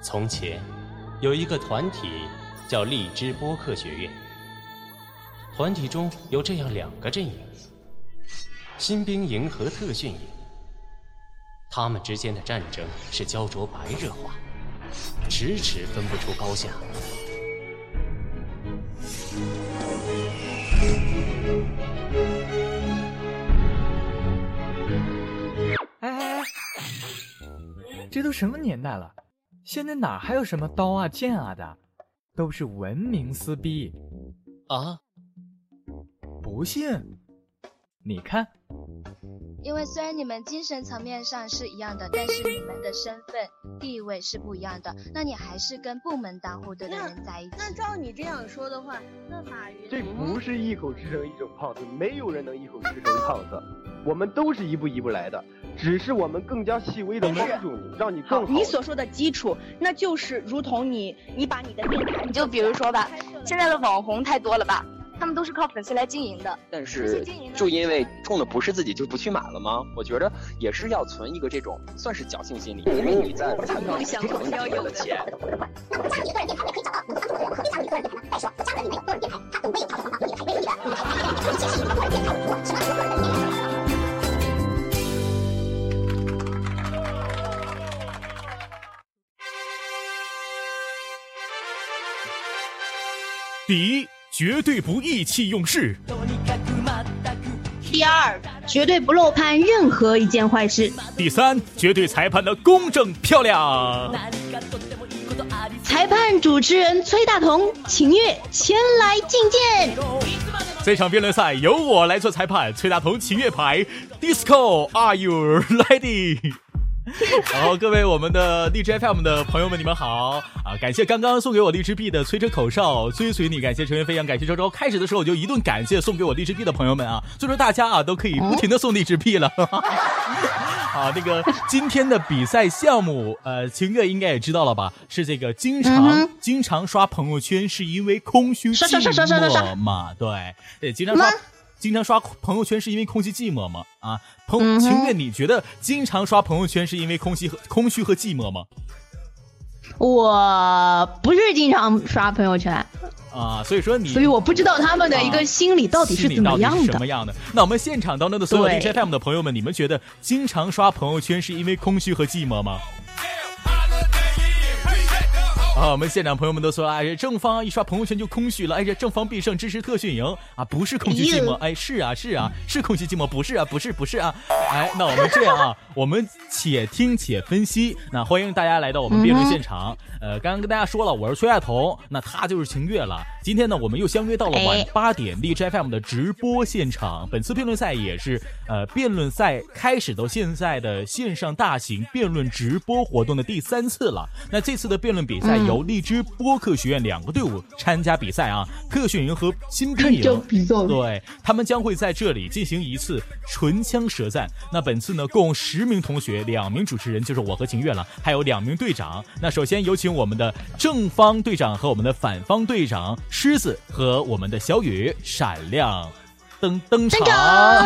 从前，有一个团体叫荔枝播客学院。团体中有这样两个阵营：新兵营和特训营。他们之间的战争是焦灼白热化，迟迟分不出高下。哎哎哎，这都什么年代了？现在哪还有什么刀啊剑啊的，都是文明撕逼啊！不信，你看。因为虽然你们精神层面上是一样的，但是你们的身份地位是不一样的。那你还是跟部门当户对的人在一起。那照你这样说的话，那马云这不是一口吃成一种胖子，没有人能一口吃成胖子。我们都是一步一步来的。只是我们更加细微的帮助你，让你更好。你所说的基础，那就是如同你，你把你的电台，你就比如说吧，现在的网红太多了吧，他们都是靠粉丝来经营的。但是就因为冲的不是自己，就不去买了吗？我觉得也是要存一个这种算是侥幸心理，因为你在谈到想要要有的钱。第一，绝对不意气用事；第二，绝对不漏判任何一件坏事；第三，绝对裁判的公正漂亮。裁判主持人崔大同，请月前来觐见。这场辩论赛由我来做裁判，崔大同，请月牌，Disco，Are you ready？好，各位我们的荔枝 FM 的朋友们，你们好啊！感谢刚刚送给我荔枝币的吹吹口哨追随你，感谢成员飞扬，感谢周周。开始的时候我就一顿感谢送给我荔枝币的朋友们啊，所以说大家啊都可以不停的送荔枝币了。好，那个今天的比赛项目，呃，秦月应该也知道了吧？是这个经常经常刷朋友圈是因为空虚寂寞嘛？对，对，经常刷。经常刷朋友圈是因为空虚寂寞吗？啊，朋情愿你觉得经常刷朋友圈是因为空虚和空虚和寂寞吗？我不是经常刷朋友圈啊，所以说你，所以我不知道他们的一个心理到底是怎么样的。什么样的？那我们现场当中的所有 DJ FM 的朋友们，你们觉得经常刷朋友圈是因为空虚和寂寞吗？啊，我们现场朋友们都说哎，正方一刷朋友圈就空虚了。哎这，正方必胜支持特训营啊，不是空虚寂寞。哎，是啊，是啊，是空虚寂寞，不是啊，不是，不是啊。哎，那我们这样啊，我们且听且分析。那欢迎大家来到我们辩论现场。呃，刚刚跟大家说了，我是崔亚彤，那他就是晴月了。今天呢，我们又相约到了晚八点荔枝 FM 的直播现场。本次辩论赛也是呃，辩论赛开始到现在的线上大型辩论直播活动的第三次了。那这次的辩论比赛。由荔枝播客学院两个队伍参加比赛啊，特训营和新兵营，对他们将会在这里进行一次唇枪舌战。那本次呢，共十名同学，两名主持人就是我和秦月了，还有两名队长。那首先有请我们的正方队长和我们的反方队长狮子和我们的小雨闪亮登登场。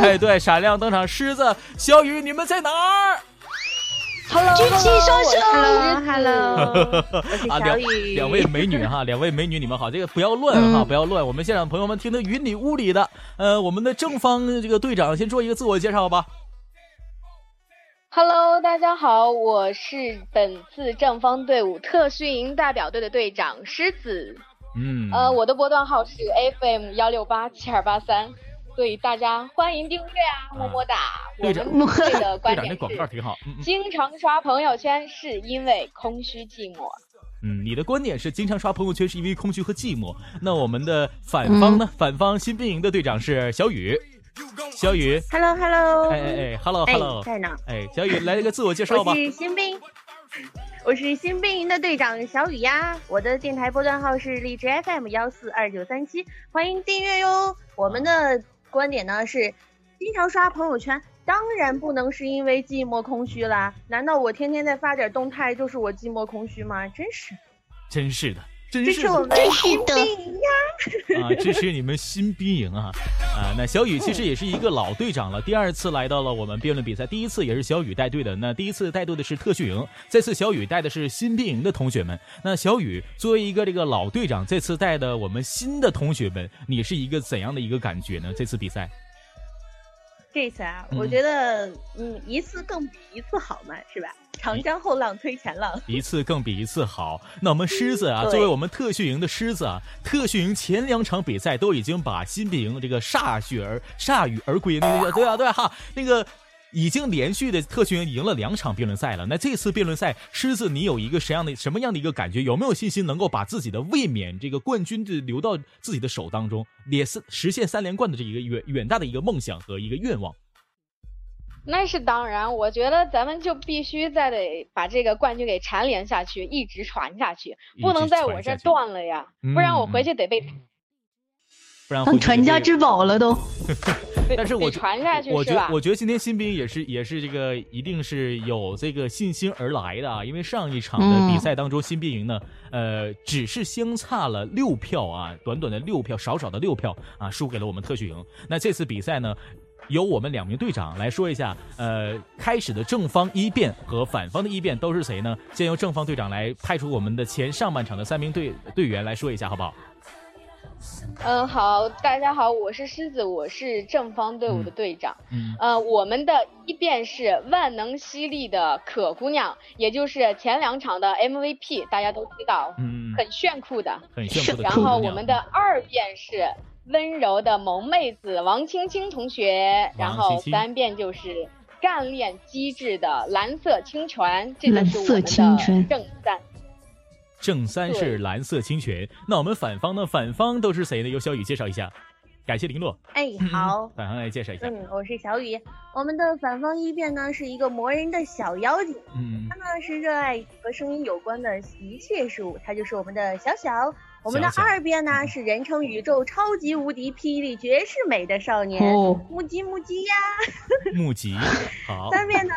哎，对，闪亮登场，狮子、小雨，你们在哪儿？举起双手，Hello，Hello，啊，两两位美女哈，两位美女，你们好，这个不要乱哈，不要乱，我们现场朋友们听得云里雾里的。呃，我们的正方这个队长先做一个自我介绍吧。Hello，大家好，我是本次正方队伍特训营代表队的队长狮子。嗯，呃，我的波段号是 FM 幺六八七二八三。所以大家欢迎订阅啊，么么哒！队长，队的观点广告挺好。经常刷朋友圈是因为空虚寂寞。嗯，你的观点是经常刷朋友圈是因为空虚和寂寞。那我们的反方呢？反方新兵营的队长是小雨。小雨，Hello Hello，哎哎哎，Hello Hello，在呢。哎，小雨来一个自我介绍吧。我是新兵，我是新兵营的队长小雨呀。我的电台波段号是荔枝 FM 幺四二九三七，欢迎订阅哟。我们的。观点呢是，经常刷朋友圈当然不能是因为寂寞空虚啦！难道我天天在发点动态就是我寂寞空虚吗？真是，真是的。真是我们新兵营呀！啊，支持你们新兵营啊！啊，那小雨其实也是一个老队长了，第二次来到了我们辩论比赛，第一次也是小雨带队的。那第一次带队的是特训营，这次小雨带的是新兵营的同学们。那小雨作为一个这个老队长，这次带的我们新的同学们，你是一个怎样的一个感觉呢？这次比赛？这次啊，我觉得嗯，一次更比一次好嘛，是吧？长江后浪推前浪，一次更比一次好。那我们狮子啊，作为我们特训营的狮子啊，特训营前两场比赛都已经把新兵营这个铩羽而铩羽而归，那个对啊对啊哈，那个已经连续的特训营赢了两场辩论赛了。那这次辩论赛，狮子你有一个什么样的什么样的一个感觉？有没有信心能够把自己的卫冕这个冠军的留到自己的手当中，也是实现三连冠的这一个远远大的一个梦想和一个愿望？那是当然，我觉得咱们就必须再得把这个冠军给蝉联下去，一直传下去，不能在我这断了呀，不然我回去得被，不然当传家之宝了都。但是我传下去我觉得我觉得今天新兵也是也是这个一定是有这个信心而来的啊，因为上一场的比赛当中新兵营呢，呃，只是相差了六票啊，短短的六票，少少的六票啊，输给了我们特训营。那这次比赛呢？由我们两名队长来说一下，呃，开始的正方一辩和反方的一辩都是谁呢？先由正方队长来派出我们的前上半场的三名队队员来说一下，好不好？嗯，好，大家好，我是狮子，我是正方队伍的队长。嗯，呃，我们的一辩是万能犀利的可姑娘，也就是前两场的 MVP，大家都知道，嗯，很炫酷的，很炫酷的。然后我们的二辩是。温柔的萌妹子王青青同学，然后三辩就是干练机智的蓝色清泉，这个是我们的正三。正三是蓝色清泉，那我们反方呢？反方都是谁呢？由小雨介绍一下。感谢林洛。哎，好，反方来介绍一下。嗯，我是小雨。我们的反方一辩呢是一个磨人的小妖精，嗯，他呢是热爱和声音有关的一切事物，他就是我们的小小。我们的二辩呢是人称宇宙超级无敌霹雳绝世美的少年，木吉木吉呀，木吉，好。三辩呢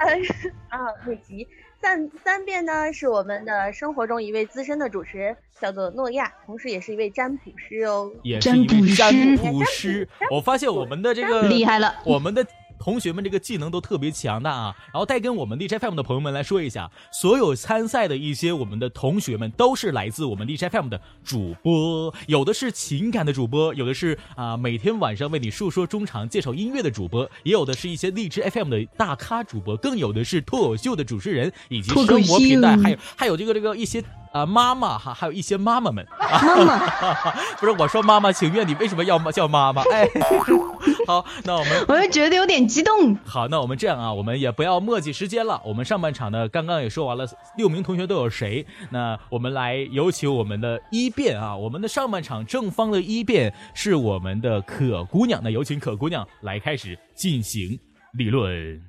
啊木吉，三三遍呢是我们的生活中一位资深的主持人，叫做诺亚，同时也是一位占卜师哦，也是一位占卜师。我发现我们的这个厉害了，我们的。同学们这个技能都特别强大啊！然后再跟我们 DJ FM 的朋友们来说一下，所有参赛的一些我们的同学们都是来自我们 DJ FM 的主播，有的是情感的主播，有的是啊每天晚上为你述说衷肠、介绍音乐的主播，也有的是一些荔枝 FM 的大咖主播，更有的是脱口秀的主持人以及生活频道，还有还有这个这个一些。啊，妈妈哈，还有一些妈妈们，妈妈，不是我说妈妈请愿，你为什么要叫妈妈？哎，好，那我们，我就觉得有点激动。好，那我们这样啊，我们也不要墨迹时间了。我们上半场呢，刚刚也说完了，六名同学都有谁？那我们来有请我们的一辩啊，我们的上半场正方的一辩是我们的可姑娘，那有请可姑娘来开始进行理论。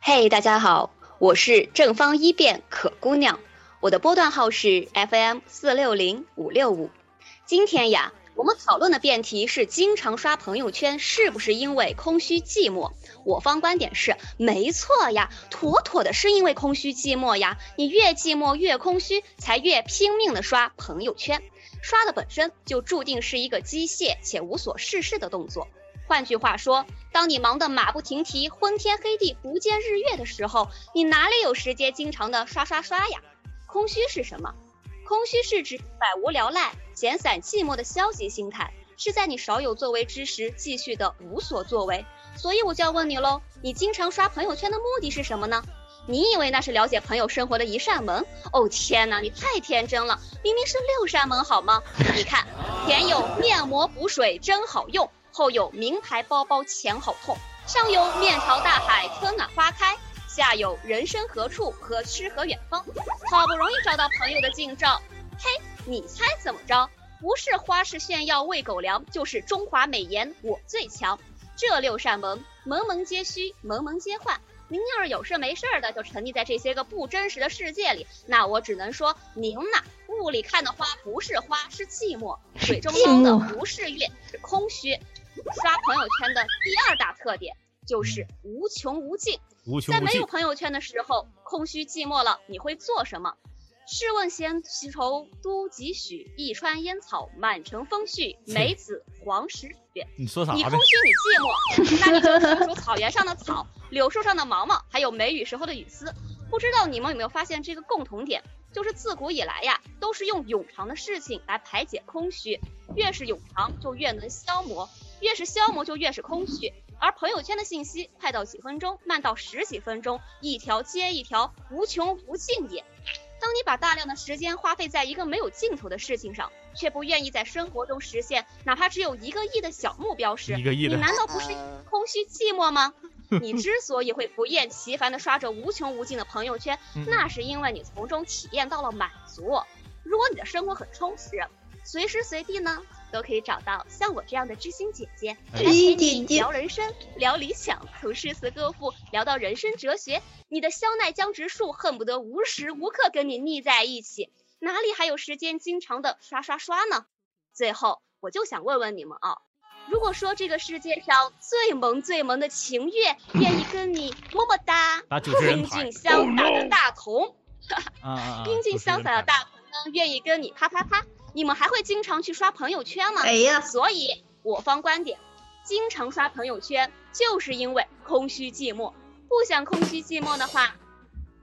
嘿，大家好。我是正方一辩可姑娘，我的波段号是 FM 四六零五六五。今天呀，我们讨论的辩题是经常刷朋友圈是不是因为空虚寂寞？我方观点是没错呀，妥妥的是因为空虚寂寞呀。你越寂寞越空虚，才越拼命的刷朋友圈，刷的本身就注定是一个机械且无所事事的动作。换句话说，当你忙得马不停蹄、昏天黑地、不见日月的时候，你哪里有时间经常的刷刷刷呀？空虚是什么？空虚是指百无聊赖、闲散寂寞的消极心态，是在你少有作为之时继续的无所作为。所以我就要问你喽，你经常刷朋友圈的目的是什么呢？你以为那是了解朋友生活的一扇门？哦天哪，你太天真了，明明是六扇门好吗？你看，前有面膜补水真好用。后有名牌包包钱好痛，上有面朝大海春暖花开，下有人生何处和诗和远方。好不容易找到朋友的近照，嘿，你猜怎么着？不是花式炫耀喂狗粮，就是中华美颜我最强。这六扇门，门门皆虚，门门皆幻。您要是有事没事的就沉溺在这些个不真实的世界里，那我只能说您呐，雾里看的花不是花，是寂寞；水中捞的不是月，是空虚。刷朋友圈的第二大特点就是无穷无尽。在没有朋友圈的时候，空虚寂寞了，你会做什么？试问闲愁都几许？一川烟草满城风絮，梅子黄时雪。你说啥？你空虚，你寂寞，那你就数数草原上的草，柳树上的毛毛，还有梅雨时候的雨丝。不知道你们有没有发现这个共同点？就是自古以来呀，都是用永长的事情来排解空虚。越是永长，就越能消磨；越是消磨，就越是空虚。而朋友圈的信息，快到几分钟，慢到十几分钟，一条接一条，无穷无尽也。当你把大量的时间花费在一个没有尽头的事情上，却不愿意在生活中实现哪怕只有一个亿的小目标时，你难道不是空虚寂寞吗？你之所以会不厌其烦地刷着无穷无尽的朋友圈，那是因为你从中体验到了满足。如果你的生活很充实，随时随地呢？都可以找到像我这样的知心姐姐，来陪你聊人生、聊理想，从诗词歌赋聊到人生哲学。你的肖奈江直树恨不得无时无刻跟你腻在一起，哪里还有时间经常的刷刷刷呢？最后，我就想问问你们啊，如果说这个世界上最萌最萌的情月愿意跟你么么哒，英俊潇洒的大同，英俊潇洒的大同呢，愿意跟你啪啪啪。你们还会经常去刷朋友圈吗？哎呀，所以我方观点，经常刷朋友圈就是因为空虚寂寞。不想空虚寂寞的话，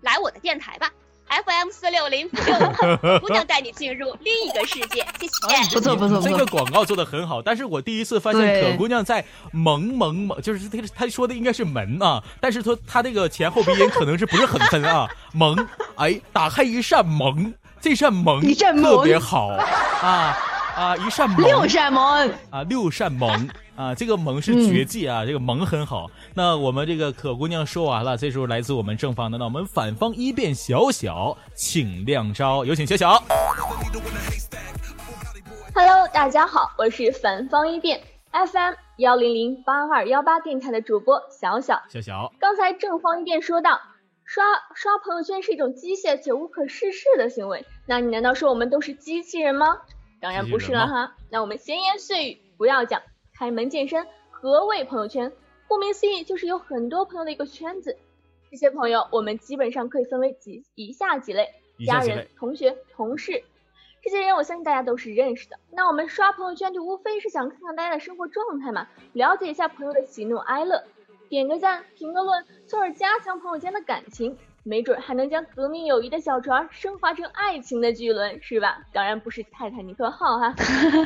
来我的电台吧，FM 四六零五六，姑娘带你进入另一个世界。谢谢。不错不错，这个广告做的很好。但是我第一次发现可姑娘在萌萌萌，就是她她说的应该是门啊，但是说她这个前后鼻音可能是不是很分啊？萌，哎，打开一扇门。这扇门特别好啊啊！一扇门，六扇门啊，六扇门啊！这个门是绝技啊，这个门很好。那我们这个可姑娘说完了，这时候来自我们正方的，那我们反方一辩小小，请亮招，有请小小。Hello，大家好，我是反方一辩 FM 幺零零八二幺八电台的主播小小。小小，刚才正方一辩说到。刷刷朋友圈是一种机械且无可事事的行为，那你难道说我们都是机器人吗？当然不是了哈。那我们闲言碎语不要讲，开门见山，何谓朋友圈？顾名思义，就是有很多朋友的一个圈子。这些朋友我们基本上可以分为几以下几类：家人、同学、同事。这些人我相信大家都是认识的。那我们刷朋友圈就无非是想看看大家的生活状态嘛，了解一下朋友的喜怒哀乐。点个赞，评个论，从而加强朋友间的感情，没准还能将革命友谊的小船升华成爱情的巨轮，是吧？当然不是泰坦尼克号哈。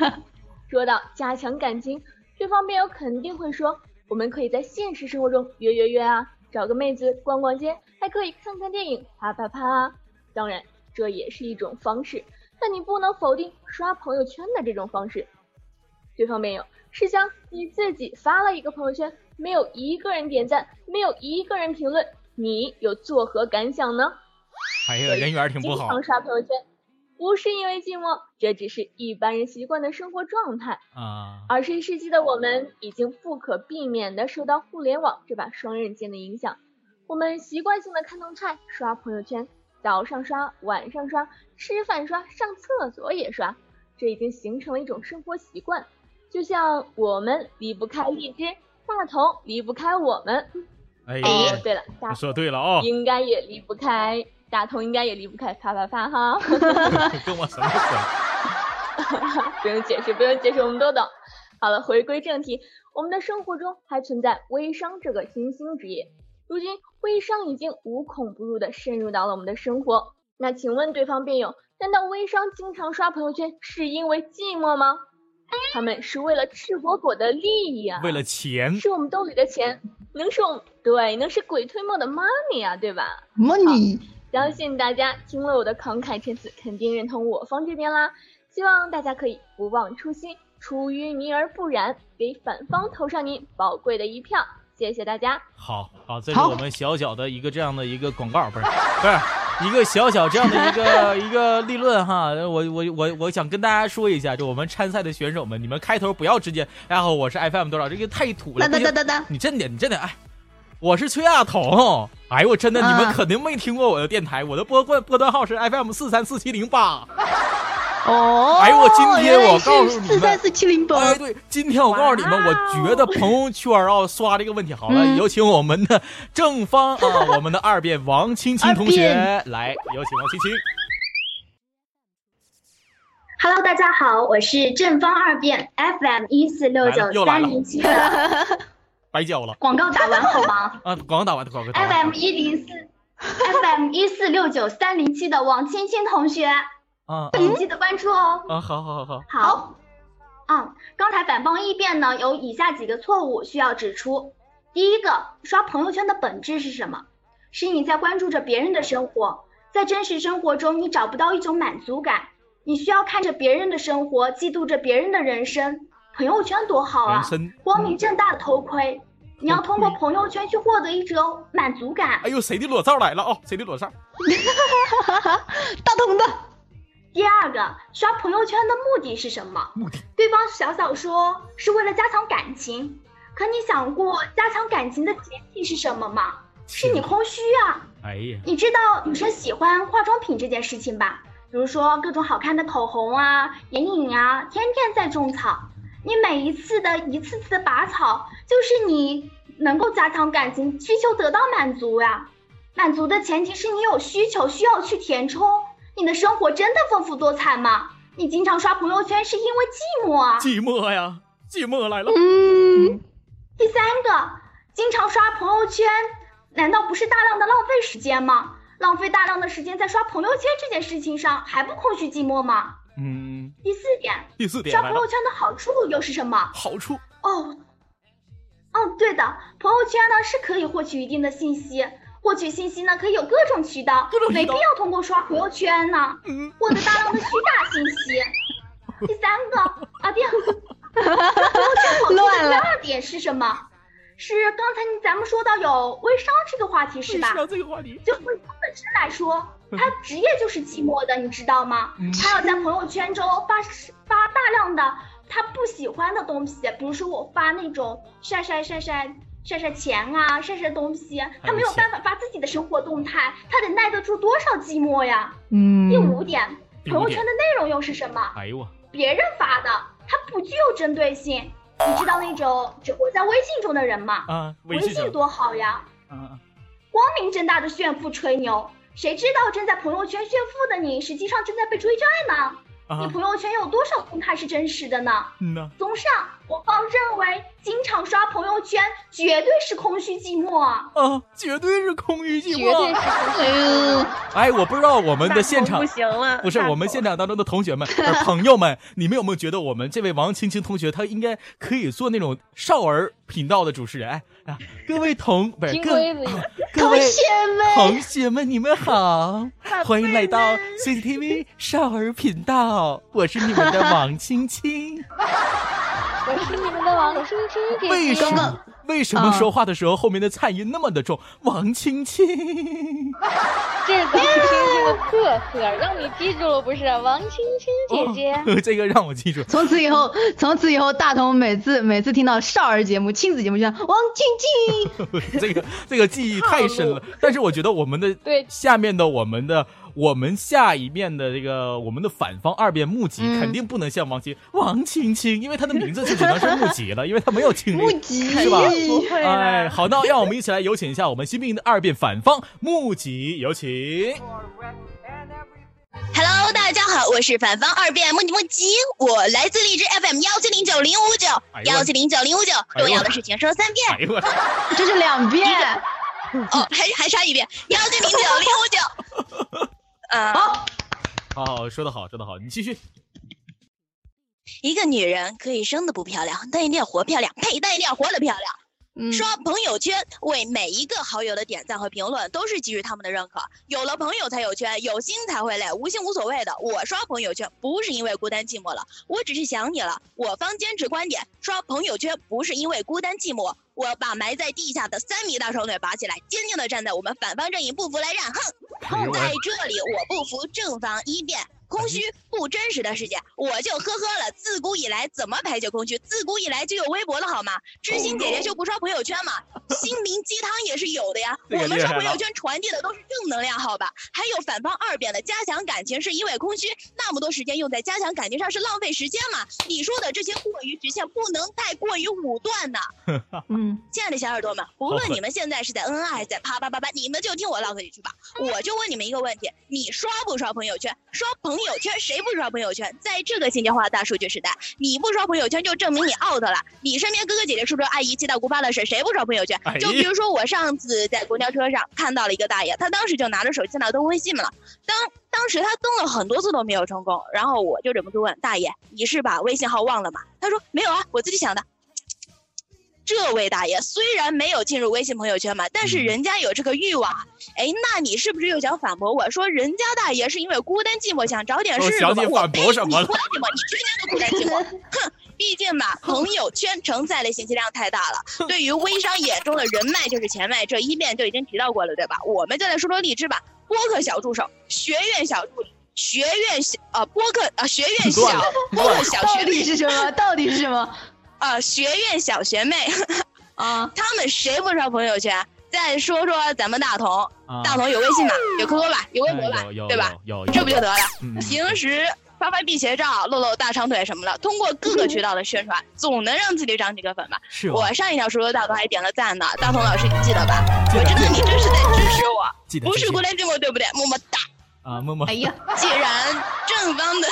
说到加强感情，对方辩友肯定会说，我们可以在现实生活中约约约啊，找个妹子逛逛街，还可以看看电影，啪啪啪。当然，这也是一种方式，但你不能否定刷朋友圈的这种方式。对方辩友，试想你自己发了一个朋友圈。没有一个人点赞，没有一个人评论，你有作何感想呢？哎呀，人缘挺不好。经常刷朋友圈，不是因为寂寞，这只是一般人习惯的生活状态啊。二十一世纪的我们，已经不可避免的受到互联网这把双刃剑的影响。我们习惯性的看动态，刷朋友圈，早上刷，晚上刷，吃饭刷，上厕所也刷，这已经形成了一种生活习惯。就像我们离不开荔枝。大同离不开我们，哎，对了，大说对了啊，应该也离不开大同，应该也离不开啪啪啪。哈，跟我什么关不用解释，不用解释，我们都懂。好了，回归正题，我们的生活中还存在微商这个新兴职业，如今微商已经无孔不入的渗入到了我们的生活。那请问对方辩友，难道微商经常刷朋友圈是因为寂寞吗？他们是为了赤果果的利益啊，为了钱，是我们兜里的钱，能是我们对，能是鬼推磨的 money 啊，对吧？money，相信大家听了我的慷慨陈词，肯定认同我方这边啦。希望大家可以不忘初心，出淤泥而不染，给反方投上您宝贵的一票。谢谢大家。好好，这是我们小小的一个这样的一个广告，不是不是一个小小这样的一个 一个立论哈。我我我我想跟大家说一下，就我们参赛的选手们，你们开头不要直接，然后我是 FM 多少，这个太土了。哒哒哒哒你真的你真的哎，我是崔亚彤。哎我真的你们肯定没听过我的电台，我的播段播段号是 FM 四三四七零八。哦，哎呦我今天我告诉你们，四三四七零八。哎对，今天我告诉你们，我觉得朋友圈啊刷这个问题好了，有请我们的正方啊，我们的二辩王青青同学 来，有请王青青。Hello，大家好，我是正方二辩 FM 一四六九三零七的，白叫了。广告打完好吗？啊，广告打完的广告。FM 一零四，FM 一四六九三零七的王青青同学。啊，你记得关注哦。啊，好好好好。好，嗯，刚才反方异辩呢，有以下几个错误需要指出。第一个，刷朋友圈的本质是什么？是你在关注着别人的生活，在真实生活中你找不到一种满足感，你需要看着别人的生活，嫉妒着别人的人生。朋友圈多好啊，光明正大的偷窥，你要通过朋友圈去获得一种满足感。哎呦，谁的裸照来了哦？谁的裸照？大同的。第二个，刷朋友圈的目的是什么？目的，对方小小说是为了加强感情，可你想过加强感情的前提是什么吗？是你空虚啊！哎呀，你知道女生喜欢化妆品这件事情吧？比如说各种好看的口红啊、眼影啊，天天在种草，你每一次的一次次的拔草，就是你能够加强感情需求得到满足呀。满足的前提是你有需求需要去填充。你的生活真的丰富多彩吗？你经常刷朋友圈是因为寂寞啊？寂寞呀，寂寞来了。嗯。第三个，经常刷朋友圈，难道不是大量的浪费时间吗？浪费大量的时间在刷朋友圈这件事情上，还不空虚寂寞吗？嗯。第四点，第四点，刷朋友圈的好处又是什么？好处哦，哦，对的，朋友圈呢是可以获取一定的信息。获取信息呢，可以有各种渠道，没必要通过刷朋友圈呢，获得大量的虚假信息。第三个啊，第二个，朋友圈好处的第二点是什么？是刚才咱们说到有微商这个话题是吧？这个话题。就微商本身来说，他职业就是寂寞的，你知道吗？他要在朋友圈中发发大量的他不喜欢的东西，比如说我发那种晒晒晒晒。晒晒钱啊，晒晒东西，他没有办法发自己的生活动态，他得耐得住多少寂寞呀？嗯。第五点，朋友圈的内容又是什么？哎呦我，别人发的，他不具有针对性。你知道那种只活在微信中的人吗？啊，微信多好呀。嗯。光明正大的炫富吹牛，谁知道正在朋友圈炫富的你，实际上正在被追债呢？你朋友圈有多少动态是真实的呢？嗯呢。综上，我方认为，经常刷朋友圈绝对是空虚寂寞啊！绝对是空虚寂寞。绝对是。哎，我不知道我们的现场不行了，不是我们现场当中的同学们、朋友们，你们有没有觉得我们这位王青青同学，他应该可以做那种少儿频道的主持人？哎啊，各位同不是各各位同学们，你们好，欢迎来到 CCTV 少儿频道，我是你们的王青青。我 是你们的王青青姐姐。为什么？为什么说话的时候后面的颤音那么的重？王青青，这是王青青的特色，让你记住了不是？王青青姐姐，这个让我记住。从此以后，从此以后，大同每次每次听到少儿节目、亲子节目，就像王青青。这个这个记忆太深 了。但是我觉得我们的对下面的我们的。我们下一面的这个我们的反方二辩木吉肯定不能像王青王青青，因为他的名字就只能是木吉了，因为他没有青木吉是吧？哎，好，那让我们一起来有请一下我们新兵的二辩反方木吉，有请。Hello，大家好，我是反方二辩木吉木吉，我来自荔枝 FM 幺七零九零五九幺七零九零五九，重要的事情说三遍，这是两遍，哦，还还差一遍 幺七零九零五九。啊，好，好，说的好，说的好，你继续。一个女人可以生的不漂亮，但一定要活漂亮，呸，但一定要活得漂亮。刷朋友圈，为每一个好友的点赞和评论都是给予他们的认可。有了朋友才有圈，有心才会累，无心无所谓的。我刷朋友圈不是因为孤单寂寞了，我只是想你了。我方坚持观点，刷朋友圈不是因为孤单寂寞。我把埋在地下的三米大双腿拔起来，坚定的站在我们反方阵营，不服来战！哼！在这里，我不服正方一辩。空虚不真实的世界，我就呵呵了。自古以来怎么排解空虚？自古以来就有微博了好吗？知心姐姐就不刷朋友圈吗？心灵鸡汤也是有的呀。我们刷朋友圈传递的都是正能量，好吧？还有反方二辩的加强感情是因为空虚，那么多时间用在加强感情上是浪费时间嘛？你说的这些过于局限，不能太过于武断呐。嗯，亲爱的小耳朵们，无论你们现在是在恩爱还是在啪啪啪啪，你们就听我唠嗑几句吧。我就问你们一个问题：你刷不刷朋友圈？刷朋友圈谁不刷朋友圈？在这个信息化大数据时代，你不刷朋友圈就证明你 out 了。你身边哥哥姐姐、叔叔阿姨、七大姑八大婶，谁不刷朋友圈？就比如说我上次在公交车上看到了一个大爷，他当时就拿着手机在那登微信了。当当时他登了很多次都没有成功，然后我就忍不住问大爷：“你是把微信号忘了吗？”他说：“没有啊，我自己想的。”这位大爷虽然没有进入微信朋友圈嘛，但是人家有这个欲望。哎，那你是不是又想反驳我说，人家大爷是因为孤单寂寞想找点事做？我反驳什么了？孤单寂寞，你天天都孤单寂寞。哼，毕竟嘛，朋友圈承载的信息量太大了。对于微商眼中的人脉就是钱脉，这一面就已经提到过了，对吧？我们就来说说荔枝吧。播客小助手，学院小助理，学院小呃播客啊，学院小播客小学历是什么？到底是什么？啊，学院小学妹，啊，他们谁不刷朋友圈？再说说咱们大同，大同有微信吧？有 QQ 吧？有微博吧？对吧？有，这不就得了？平时发发辟邪照，露露大长腿什么的，通过各个渠道的宣传，总能让自己涨几个粉吧？是。我上一条说说大同还点了赞呢，大同老师你记得吧？我知道你这是在支持我，不是孤单寂寞对不对？么么哒。啊，么么。哎呀，既然正方的。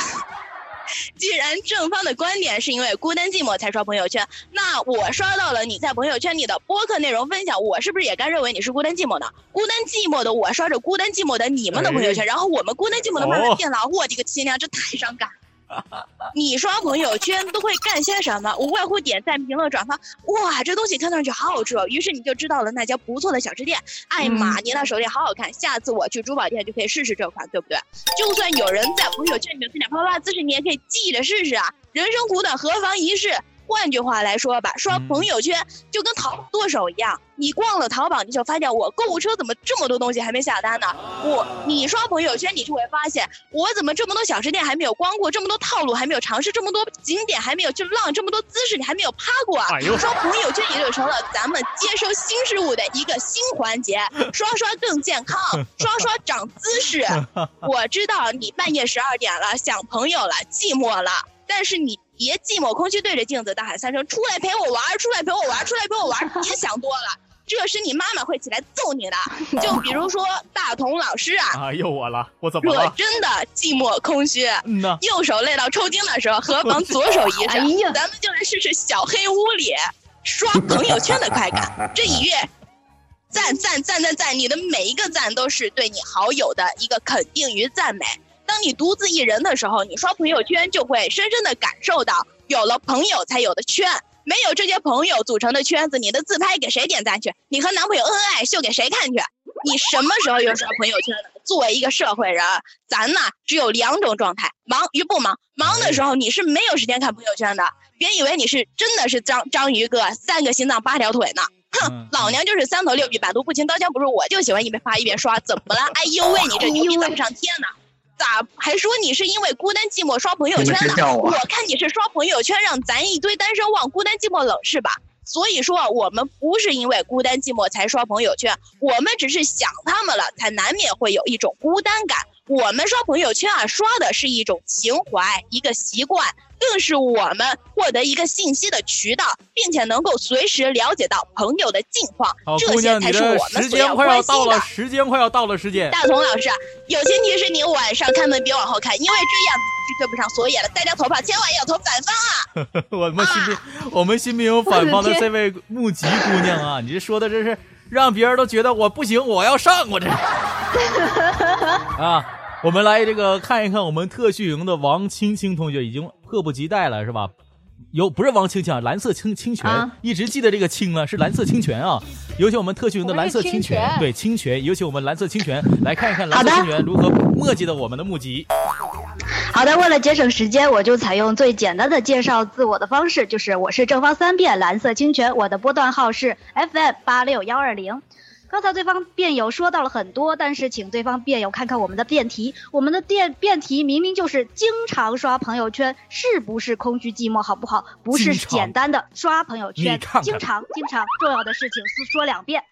既然正方的观点是因为孤单寂寞才刷朋友圈，那我刷到了你在朋友圈里的播客内容分享，我是不是也该认为你是孤单寂寞呢？孤单寂寞的我刷着孤单寂寞的你们的朋友圈，然后我们孤单寂寞的慢慢变老，我的个亲娘，这太伤感。你刷朋友圈都会干些什么？无外乎点赞、评论、转发。哇，这东西看上去好好吃哦！于是你就知道了那家不错的小吃店。艾玛，你那手链好好看，下次我去珠宝店就可以试试这款，对不对？就算有人在朋友圈里面分享啪啪姿势，你也可以记着试试啊！人生苦短，何妨一试？换句话来说吧，刷朋友圈就跟淘剁手一样。你逛了淘宝，你就发现我购物车怎么这么多东西还没下单呢？我，你刷朋友圈，你就会发现我怎么这么多小吃店还没有光顾，这么多套路还没有尝试，这么多景点还没有去浪，这么多姿势你还没有趴过啊！刷朋友圈也就成了咱们接收新事物的一个新环节。刷刷更健康，刷刷长姿势。我知道你半夜十二点了，想朋友了，寂寞了，但是你。别寂寞空虚对着镜子大喊三声：“出来陪我玩，出来陪我玩，出来陪我玩！”别想多了，这时你妈妈会起来揍你的。就比如说大同老师啊，啊，又我了，我怎么了？若真的寂寞空虚，嗯呐右手累到抽筋的时候，何妨左手一伸？咱们就来试试小黑屋里刷朋友圈的快感。这一月，赞赞赞赞赞，你的每一个赞都是对你好友的一个肯定与赞美。当你独自一人的时候，你刷朋友圈就会深深的感受到，有了朋友才有的圈，没有这些朋友组成的圈子，你的自拍给谁点赞去？你和男朋友恩爱秀给谁看去？你什么时候又刷朋友圈了？作为一个社会人，咱呐只有两种状态：忙与不忙。忙的时候你是没有时间看朋友圈的，别以为你是真的是章章鱼哥，三个心脏八条腿呢。哼，老娘就是三头六臂，百毒不侵，刀枪不入，我就喜欢一边发一边刷。怎么了？哎呦喂，你这牛逼怎么上天呢？咋还说你是因为孤单寂寞刷朋友圈呢？我看你是刷朋友圈让咱一堆单身汪孤单寂寞冷是吧？所以说我们不是因为孤单寂寞才刷朋友圈，我们只是想他们了，才难免会有一种孤单感。我们刷朋友圈啊，刷的是一种情怀，一个习惯。更是我们获得一个信息的渠道，并且能够随时了解到朋友的近况，这些才是我们所要关心的。时间快要到了，时间。大同老师，有前提示你晚上开门别往后看，因为这样是对不上所眼了。大家投票千万要投反方啊！我们新兵，我们新兵有反方的这位木吉姑娘啊，你这说的真是让别人都觉得我不行，我要上我这 啊。我们来这个看一看，我们特训营的王青青同学已经迫不及待了，是吧？有不是王青青啊，蓝色清清泉，一直记得这个青啊，是蓝色清泉啊。有请我们特训营的蓝色清泉，对清泉，有请我们蓝色清泉来看一看蓝色清泉如何墨迹的我们的募集。好的，为了节省时间，我就采用最简单的介绍自我的方式，就是我是正方三辩蓝色清泉，我的波段号是 FM 八六幺二零。刚才对方辩友说到了很多，但是请对方辩友看看我们的辩题，我们的辩辩题明明就是经常刷朋友圈是不是空虚寂寞，好不好？不是简单的刷朋友圈，经常经常重要的事情说两遍。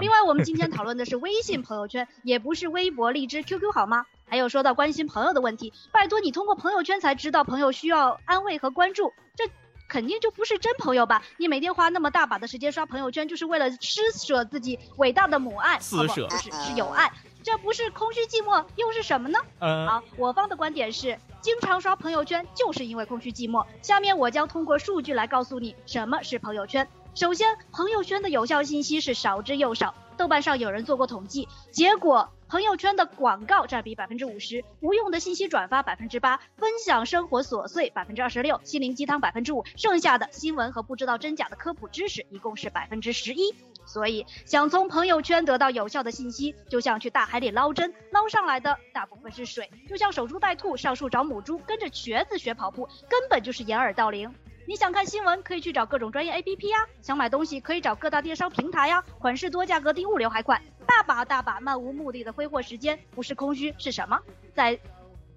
另外，我们今天讨论的是微信朋友圈，也不是微博、荔枝、QQ 好吗？还有说到关心朋友的问题，拜托你通过朋友圈才知道朋友需要安慰和关注，这。肯定就不是真朋友吧？你每天花那么大把的时间刷朋友圈，就是为了施舍自己伟大的母爱，施舍是是有爱，这不是空虚寂寞又是什么呢？好，我方的观点是，经常刷朋友圈就是因为空虚寂寞。下面我将通过数据来告诉你什么是朋友圈。首先，朋友圈的有效信息是少之又少。豆瓣上有人做过统计，结果。朋友圈的广告占比百分之五十，无用的信息转发百分之八，分享生活琐碎百分之二十六，心灵鸡汤百分之五，剩下的新闻和不知道真假的科普知识一共是百分之十一。所以想从朋友圈得到有效的信息，就像去大海里捞针，捞上来的大部分是水，就像守株待兔上树找母猪，跟着瘸子学跑步，根本就是掩耳盗铃。你想看新闻，可以去找各种专业 APP 呀；想买东西，可以找各大电商平台呀，款式多，价格低，物流还快。大把大把漫无目的的挥霍时间，不是空虚是什么？再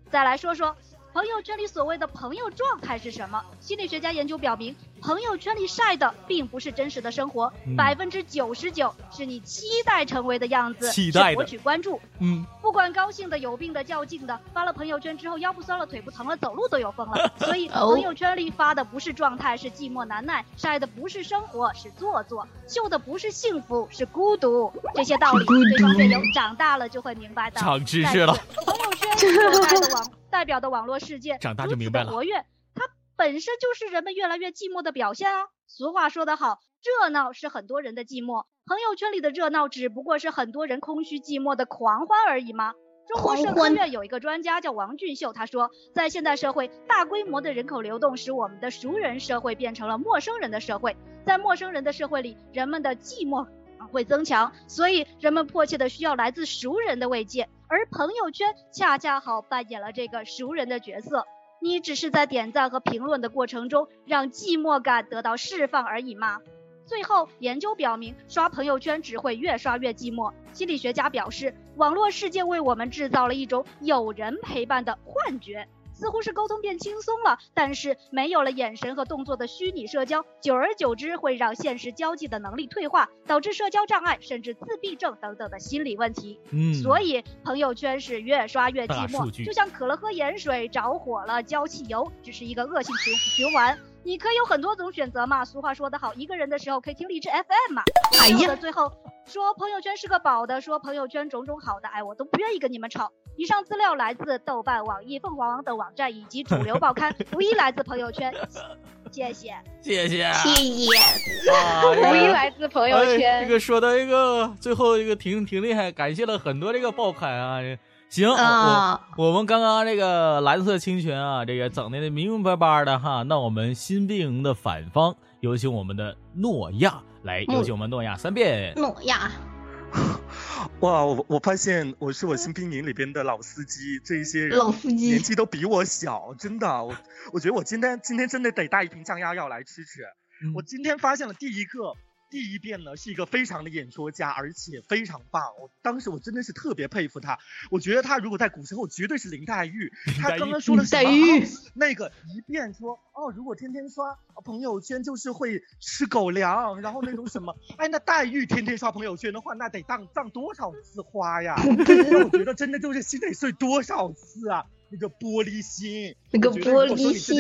再来说说。朋友圈里所谓的朋友状态是什么？心理学家研究表明，朋友圈里晒的并不是真实的生活，百分之九十九是你期待成为的样子，去博取关注。嗯，不管高兴的、有病的、较劲的，发了朋友圈之后腰不酸了、腿不疼了、走路都有风了。所以朋友圈里发的不是状态，是寂寞难耐；晒的不是生活，是做作；秀的不是幸福，是孤独。这些道理，对方辩友长大了就会明白的。长知识了。朋友圈是的网。代表的网络世界长大就明白了，活跃，它本身就是人们越来越寂寞的表现啊。俗话说得好，热闹是很多人的寂寞，朋友圈里的热闹只不过是很多人空虚寂寞的狂欢而已吗？中国社科院有一个专家叫王俊秀，他说，在现代社会，大规模的人口流动使我们的熟人社会变成了陌生人的社会，在陌生人的社会里，人们的寂寞会增强，所以人们迫切的需要来自熟人的慰藉。而朋友圈恰恰好扮演了这个熟人的角色，你只是在点赞和评论的过程中让寂寞感得到释放而已吗？最后，研究表明，刷朋友圈只会越刷越寂寞。心理学家表示，网络世界为我们制造了一种有人陪伴的幻觉。似乎是沟通变轻松了，但是没有了眼神和动作的虚拟社交，久而久之会让现实交际的能力退化，导致社交障碍，甚至自闭症等等的心理问题。嗯，所以朋友圈是越刷越寂寞，就像渴了喝盐水，着火了浇汽油，只是一个恶性循循环。你可以有很多种选择嘛。俗话说得好，一个人的时候可以听励志 FM 嘛。哎呀，最后说朋友圈是个宝的，说朋友圈种种好的，哎，我都不愿意跟你们吵。以上资料来自豆瓣、网易、凤凰网等网站以及主流报刊，无一来自朋友圈。谢谢，谢谢，谢谢。无一来自朋友圈。这个说到一个最后一个挺挺厉害，感谢了很多这个报刊啊。行，我我们刚刚这个蓝色清泉啊，这个整的明明白白的哈。那我们新兵营的反方，有请我们的诺亚来，有请我们诺亚三遍。诺亚。哇，我我发现我是我新兵营里边的老司机，这一些人老司机年纪都比我小，真的，我我觉得我今天今天真的得带一瓶降压药来吃吃。我今天发现了第一个。第一遍呢是一个非常的演说家，而且非常棒。我当时我真的是特别佩服他。我觉得他如果在古时候绝对是林黛玉。他刚刚说了什么？那个一遍说哦，如果天天刷朋友圈就是会吃狗粮，然后那种什么，哎，那黛玉天天刷朋友圈的话，那得当葬多少次花呀？我觉得真的就是心得碎多少次啊？那个玻璃心，那个玻璃心，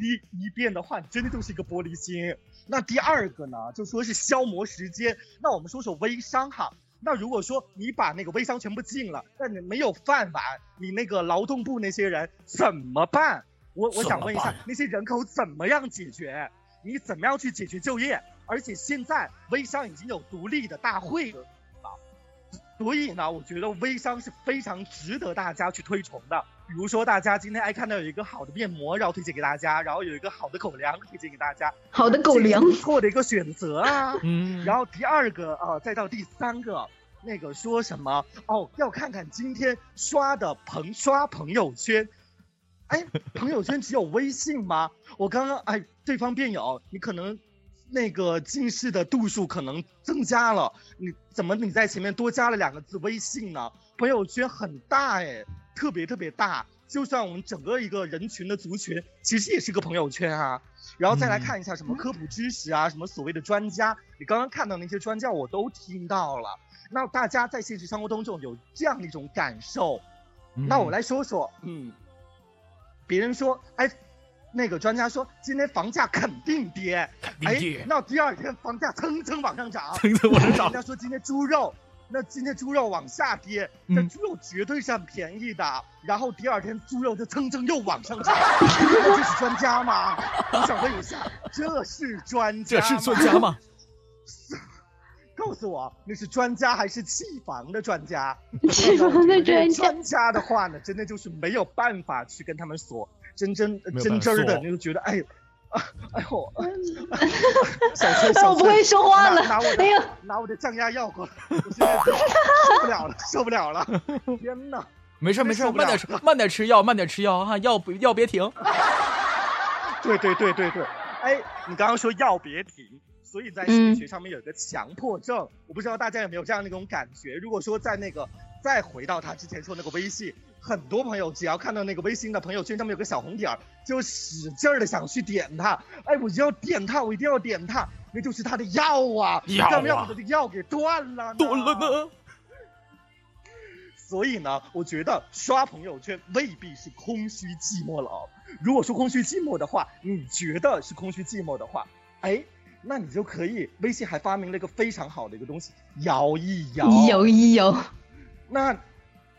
一一遍的话，真的就是一个玻璃心。那第二个呢，就说是消磨时间。那我们说说微商哈。那如果说你把那个微商全部禁了，那你没有饭碗，你那个劳动部那些人怎么办？我我想问一下，那些人口怎么样解决？你怎么样去解决就业？而且现在微商已经有独立的大会了。所以呢，我觉得微商是非常值得大家去推崇的。比如说，大家今天哎看到有一个好的面膜，然后推荐给大家，然后有一个好的狗粮推荐给大家，好的狗粮，不错的一个选择啊。嗯。然后第二个啊，再到第三个，那个说什么哦，要看看今天刷的朋刷朋友圈，哎，朋友圈只有微信吗？我刚刚哎，对方辩友，你可能那个近视的度数可能增加了，你怎么你在前面多加了两个字微信呢？朋友圈很大哎，特别特别大，就算我们整个一个人群的族群，其实也是个朋友圈啊。然后再来看一下什么科普知识啊，什么所谓的专家，你刚刚看到那些专家我都听到了。那大家在现实生活当中有这样的一种感受，那我来说说，嗯，别人说，哎。那个专家说今天房价肯定跌，哎，那第二天房价蹭蹭往上涨，蹭蹭往上涨。人家说今天猪肉，那今天猪肉往下跌，那猪肉绝对是很便宜的。然后第二天猪肉就蹭蹭又往上涨，这是专家吗？我想问一下，这是专家？这是专家吗？告诉我，那是专家还是砌房的专家？砌房的专家。专家的话呢，真的就是没有办法去跟他们说。真真真真的，你就觉得哎，哎呦，小崔，我不会说话了，拿我的拿我的降压药过来，我现在 受不了了，受不了了，天哪！没事没事，慢点吃，慢点吃药，慢点吃药哈，药不药别停。对对对对对，哎，你刚刚说药别停，所以在心理学上面有一个强迫症，我不知道大家有没有这样的一种感觉。如果说在那个再回到他之前说那个微信。很多朋友只要看到那个微信的朋友圈上面有个小红点儿，就使劲儿的想去点它。哎，我就要点它，我一定要点它，那就是他的药啊！要不要把他的药给断了？断了呢？所以呢，我觉得刷朋友圈未必是空虚寂寞了。如果说空虚寂寞的话，你觉得是空虚寂寞的话，哎，那你就可以。微信还发明了一个非常好的一个东西，摇一摇，摇一摇。那。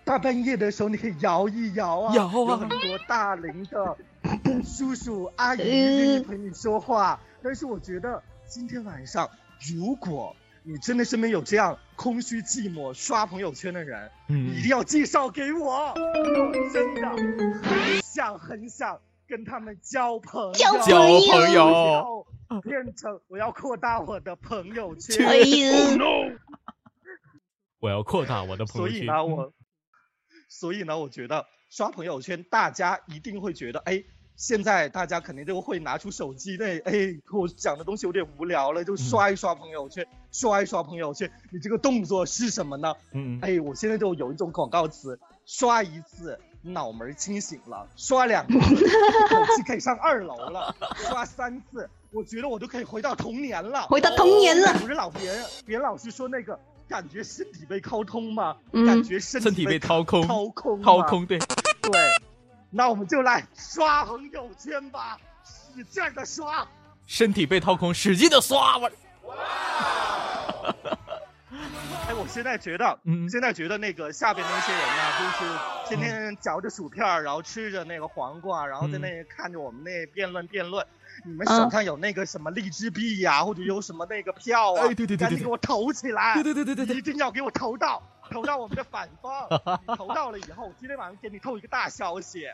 大半夜的时候，你可以摇一摇啊，摇啊，有很多大龄的 叔叔阿姨愿意陪你说话。但是我觉得今天晚上，如果你真的身边有这样空虚寂寞刷朋友圈的人，嗯，一定要介绍给我，我真的很想很想跟他们交朋友，交朋友，变成我要扩大我的朋友圈，我要扩大我的朋友圈，所以呢，我。所以呢，我觉得刷朋友圈，大家一定会觉得，哎，现在大家肯定都会拿出手机，那，哎，我讲的东西有点无聊了，就刷一刷朋友圈，刷一刷朋友圈。你这个动作是什么呢？嗯，哎，我现在就有一种广告词，刷一次脑门清醒了，刷两次一口气可以上二楼了，刷三次，我觉得我都可以回到童年了，回到童年了。不是老别人，别人老是说那个。感觉身体被掏空吗？感觉身体被掏空，掏空，掏空，对，对。那我们就来刷朋友圈吧，使劲的刷。身体被掏空，使劲的刷吧。哎，我现在觉得，嗯，现在觉得那个下边那些人呢，就是天天嚼着薯片，然后吃着那个黄瓜，然后在那看着我们那辩论辩论。你们手上有那个什么荔枝币呀，或者有什么那个票啊？哎，对对对，赶紧给我投起来！对对对对对，一定要给我投到，投到我们的反方。投到了以后，今天晚上给你透一个大消息。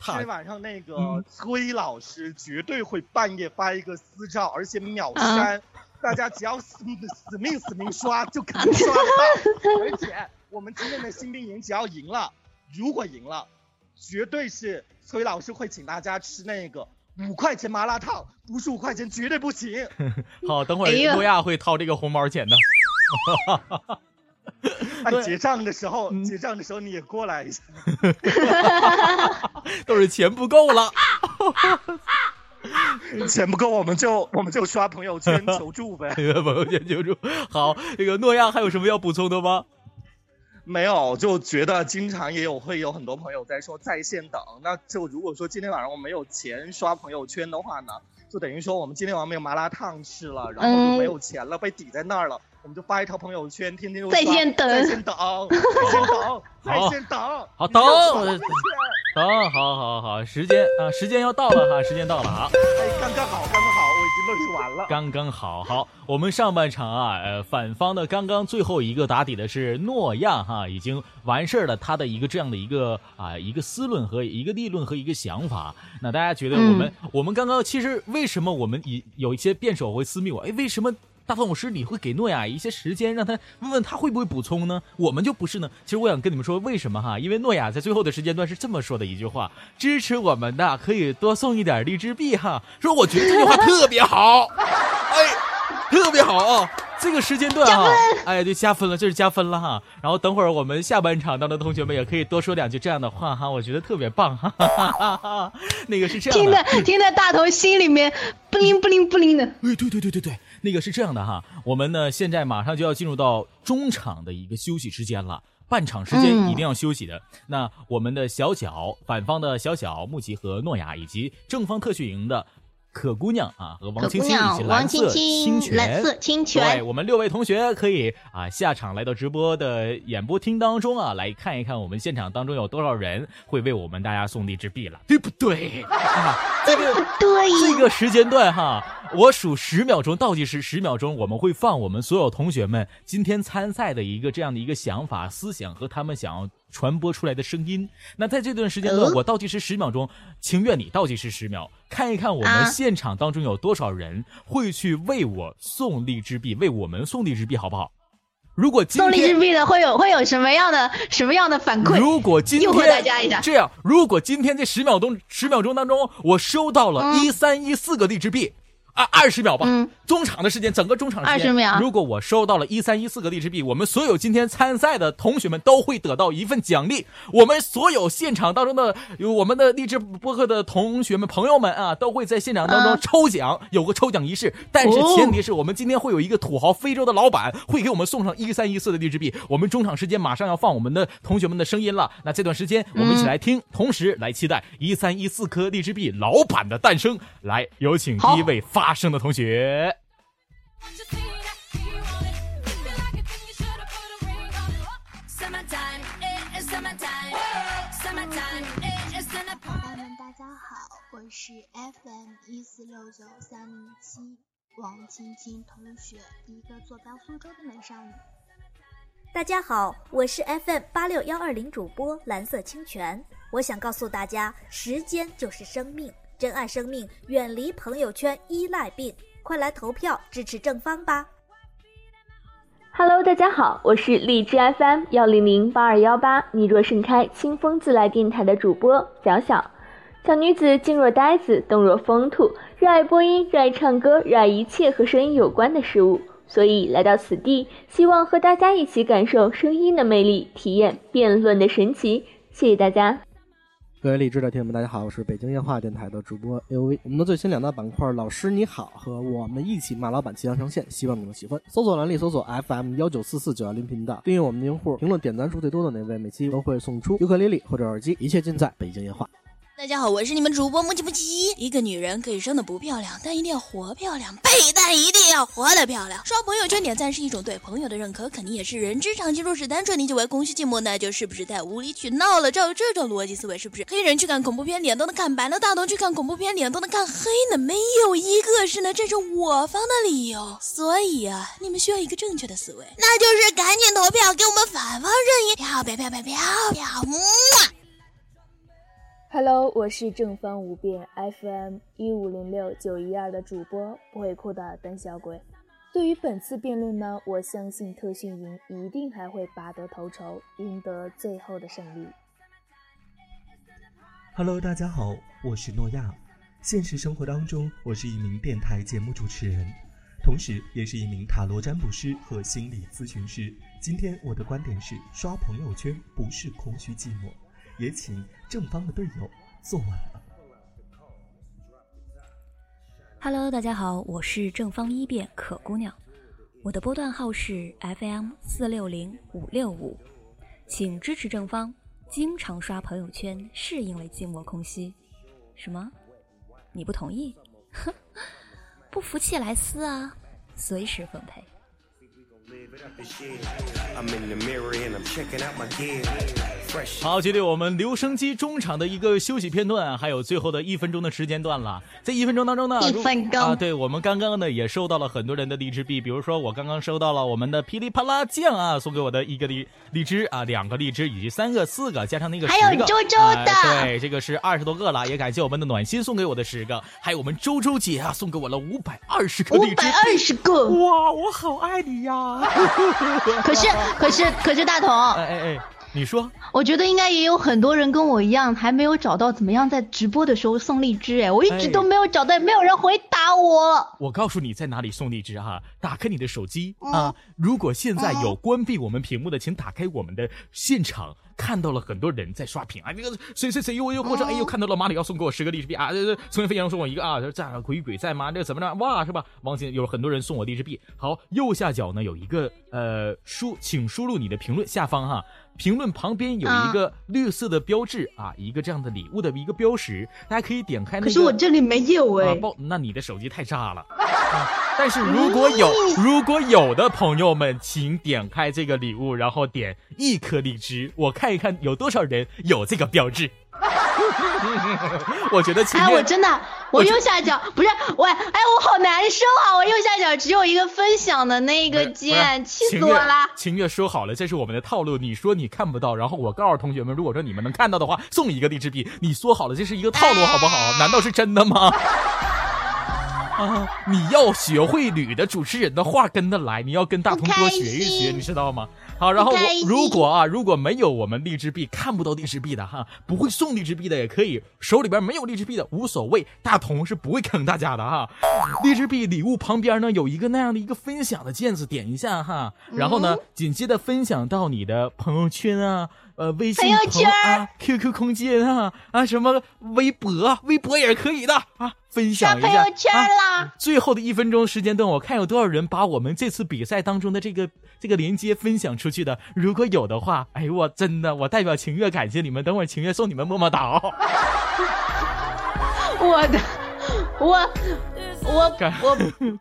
今天晚上那个崔老师绝对会半夜发一个私照，而且秒删。大家只要死死命死命刷，就肯定刷得到。而且我们今天的新兵营只要赢了，如果赢了，绝对是崔老师会请大家吃那个。五块钱麻辣烫，不是五块钱绝对不行。好，等会儿诺亚会掏这个红包钱的。结账的时候，结账的时候你也过来一下。都是钱不够了，钱不够我们就我们就刷朋友圈求助呗。朋友圈求助。好，那个诺亚还有什么要补充的吗？没有，就觉得经常也有会有很多朋友在说在线等，那就如果说今天晚上我没有钱刷朋友圈的话呢，就等于说我们今天晚上没有麻辣烫吃了，然后就没有钱了，被抵在那儿了，我们就发一条朋友圈，天天就在线等，在线等，在线等，在线等，好等，等，好好好，时间啊，时间要到了哈，时间到了啊，哎，刚刚好，刚刚好。论述完了，刚刚好好。我们上半场啊，呃，反方的刚刚最后一个打底的是诺亚哈，已经完事儿了。他的一个这样的一个啊，一个思论和一个立论和一个想法。那大家觉得我们我们刚刚其实为什么我们以有一些辩手会私密我？哎，为什么大头老师，你会给诺亚一些时间，让他问问他会不会补充呢？我们就不是呢。其实我想跟你们说，为什么哈？因为诺亚在最后的时间段是这么说的一句话：支持我们的可以多送一点荔枝币哈。说我觉得这句话特别好，哎，特别好啊。这个时间段哈，哎，对，加分了，这是加分了哈。然后等会儿我们下半场当中的同学们也可以多说两句这样的话哈，我觉得特别棒哈。哈哈哈那个是这样的，听的听的大头心里面不灵不灵不灵的。哎，对对对对对，那个是这样的哈。我们呢现在马上就要进入到中场的一个休息时间了，半场时间一定要休息的。那我们的小小反方的小小穆奇和诺亚以及正方特训营的。可姑娘啊，和王青青以及蓝色清泉，蓝色清泉，对，我们六位同学可以啊下场来到直播的演播厅当中啊，来看一看我们现场当中有多少人会为我们大家送荔枝币了，对不对？啊，这个对，这个时间段哈，我数十秒钟倒计时十秒钟，我们会放我们所有同学们今天参赛的一个这样的一个想法、思想和他们想要。传播出来的声音。那在这段时间段，我倒计时十秒钟，情愿你倒计时十秒，看一看我们现场当中有多少人会去为我送荔枝币，为我们送荔枝币，好不好？如果送荔枝币的会有会有什么样的什么样的反馈？如果今天大家一下，这样，如果今天这十秒钟十秒钟当中，我收到了一三一四个荔枝币。啊，二十秒吧，中场的时间，整个中场时间二十秒。如果我收到了一三一四个荔枝币，我们所有今天参赛的同学们都会得到一份奖励。我们所有现场当中的有我们的励志播客的同学们、朋友们啊，都会在现场当中抽奖，有个抽奖仪式。但是前提是我们今天会有一个土豪非洲的老板会给我们送上一三一四的荔枝币。我们中场时间马上要放我们的同学们的声音了，那这段时间我们一起来听，同时来期待一三一四颗荔枝币老板的诞生。来，有请第一位发。发声的同学宝宝们，大家好，我是 FM 一四六九三零七王青青同学，一个坐标苏州的美少女。大家好，我是 FM 八六幺二零主播蓝色清泉，我想告诉大家，时间就是生命。珍爱生命，远离朋友圈依赖病，快来投票支持正方吧！Hello，大家好，我是荔枝 FM 幺零零八二幺八，你若盛开，清风自来电台的主播小小，小女子静若呆子，动若疯兔，热爱播音，热爱唱歌，热爱一切和声音有关的事物，所以来到此地，希望和大家一起感受声音的魅力，体验辩论的神奇。谢谢大家。各位荔枝的听友们，大家好，我是北京夜话电台的主播 A O V。我们的最新两大板块《老师你好》和我们一起骂老板即将上线，希望你们喜欢。搜索栏里搜索 F M 幺九四四九幺零频道，订阅我们的用户，评论点赞数最多的那位，每期都会送出尤克里里或者耳机，一切尽在北京夜话。大家好，我是你们主播木吉木吉。一个女人可以生的不漂亮，但一定要活漂亮。呸！但一定要活得漂亮。刷朋友圈点赞是一种对朋友的认可，肯定也是人之常情。若是单纯理解为空虚寂寞，那就是不是太无理取闹了？照这种逻辑思维，是不是黑人去看恐怖片脸都能看白，那大同去看恐怖片脸都能看黑呢？没有一个是能支持我方的理由。所以啊，你们需要一个正确的思维，那就是赶紧投票给我们反方阵营，漂漂漂漂漂漂，么。Hello，我是正方五辩 FM 一五零六九一二的主播不会哭的胆小鬼。对于本次辩论呢，我相信特训营一定还会拔得头筹，赢得最后的胜利。Hello，大家好，我是诺亚。现实生活当中，我是一名电台节目主持人，同时也是一名塔罗占卜师和心理咨询师。今天我的观点是：刷朋友圈不是空虚寂寞。也请正方的队友坐稳了。Hello，大家好，我是正方一辩可姑娘，我的波段号是 FM 四六零五六五，请支持正方。经常刷朋友圈是因为寂寞空虚？什么？你不同意？哼，不服气来撕啊，随时奉陪。好，距离我们留声机中场的一个休息片段，还有最后的一分钟的时间段了。在一分钟当中呢，一分钟。啊，对我们刚刚呢也收到了很多人的荔枝币，比如说我刚刚收到了我们的噼里啪啦酱啊送给我的一个荔荔枝啊，两个荔枝以及三个、四个加上那个还有周周的，对，这个是二十多个了，也感谢我们的暖心送给我的十个，还有我们周周姐啊送给我了五百二十个荔枝，五百二十个，哇，我好爱你呀！可是可是可是大同，哎哎哎。你说，我觉得应该也有很多人跟我一样，还没有找到怎么样在直播的时候送荔枝。哎，我一直都没有找到，没有人回答我。我告诉你在哪里送荔枝哈，打开你的手机啊，如果现在有关闭我们屏幕的，请打开我们的现场。看到了很多人在刷屏啊，那个谁谁谁又又或者哎又看到了马里奥送给我十个荔枝币啊，这这从飞扬送我一个啊，这样鬼鬼在吗？这怎么着哇是吧？王鑫有很多人送我荔枝币。好，右下角呢有一个呃输，请输入你的评论下方哈，评论旁边有一个绿色的标志啊，一个这样的礼物的一个标识，大家可以点开那个。可是我这里没有哎，那你的手机太炸了。啊但是如果有如果有的朋友们，请点开这个礼物，然后点一颗荔枝，我看一看有多少人有这个标志。我觉得，哎，我真的，我右下角不是我，哎，我好难受啊！我右下角只有一个分享的那个键，气死我了。秦月说好了，这是我们的套路。你说你看不到，然后我告诉同学们，如果说你们能看到的话，送一个励志币。你说好了，这是一个套路，好不好？难道是真的吗？啊！你要学会捋的主持人的话跟得来，你要跟大同多学一学，你知道吗？好，然后我如果啊，如果没有我们荔枝币看不到荔枝币的哈，不会送荔枝币的也可以，手里边没有荔枝币的无所谓，大同是不会坑大家的哈。荔枝币礼物旁边呢有一个那样的一个分享的键子，点一下哈，然后呢紧接着分享到你的朋友圈啊。呃，微信朋友圈啊，QQ 空间啊，啊，什么微博，微博也是可以的啊，分享一下。朋友圈啦！最后的一分钟时间段，我看有多少人把我们这次比赛当中的这个这个连接分享出去的。如果有的话，哎呦，我真的，我代表晴月感谢你们。等会儿情月送你们么么哒。我的，我。我感我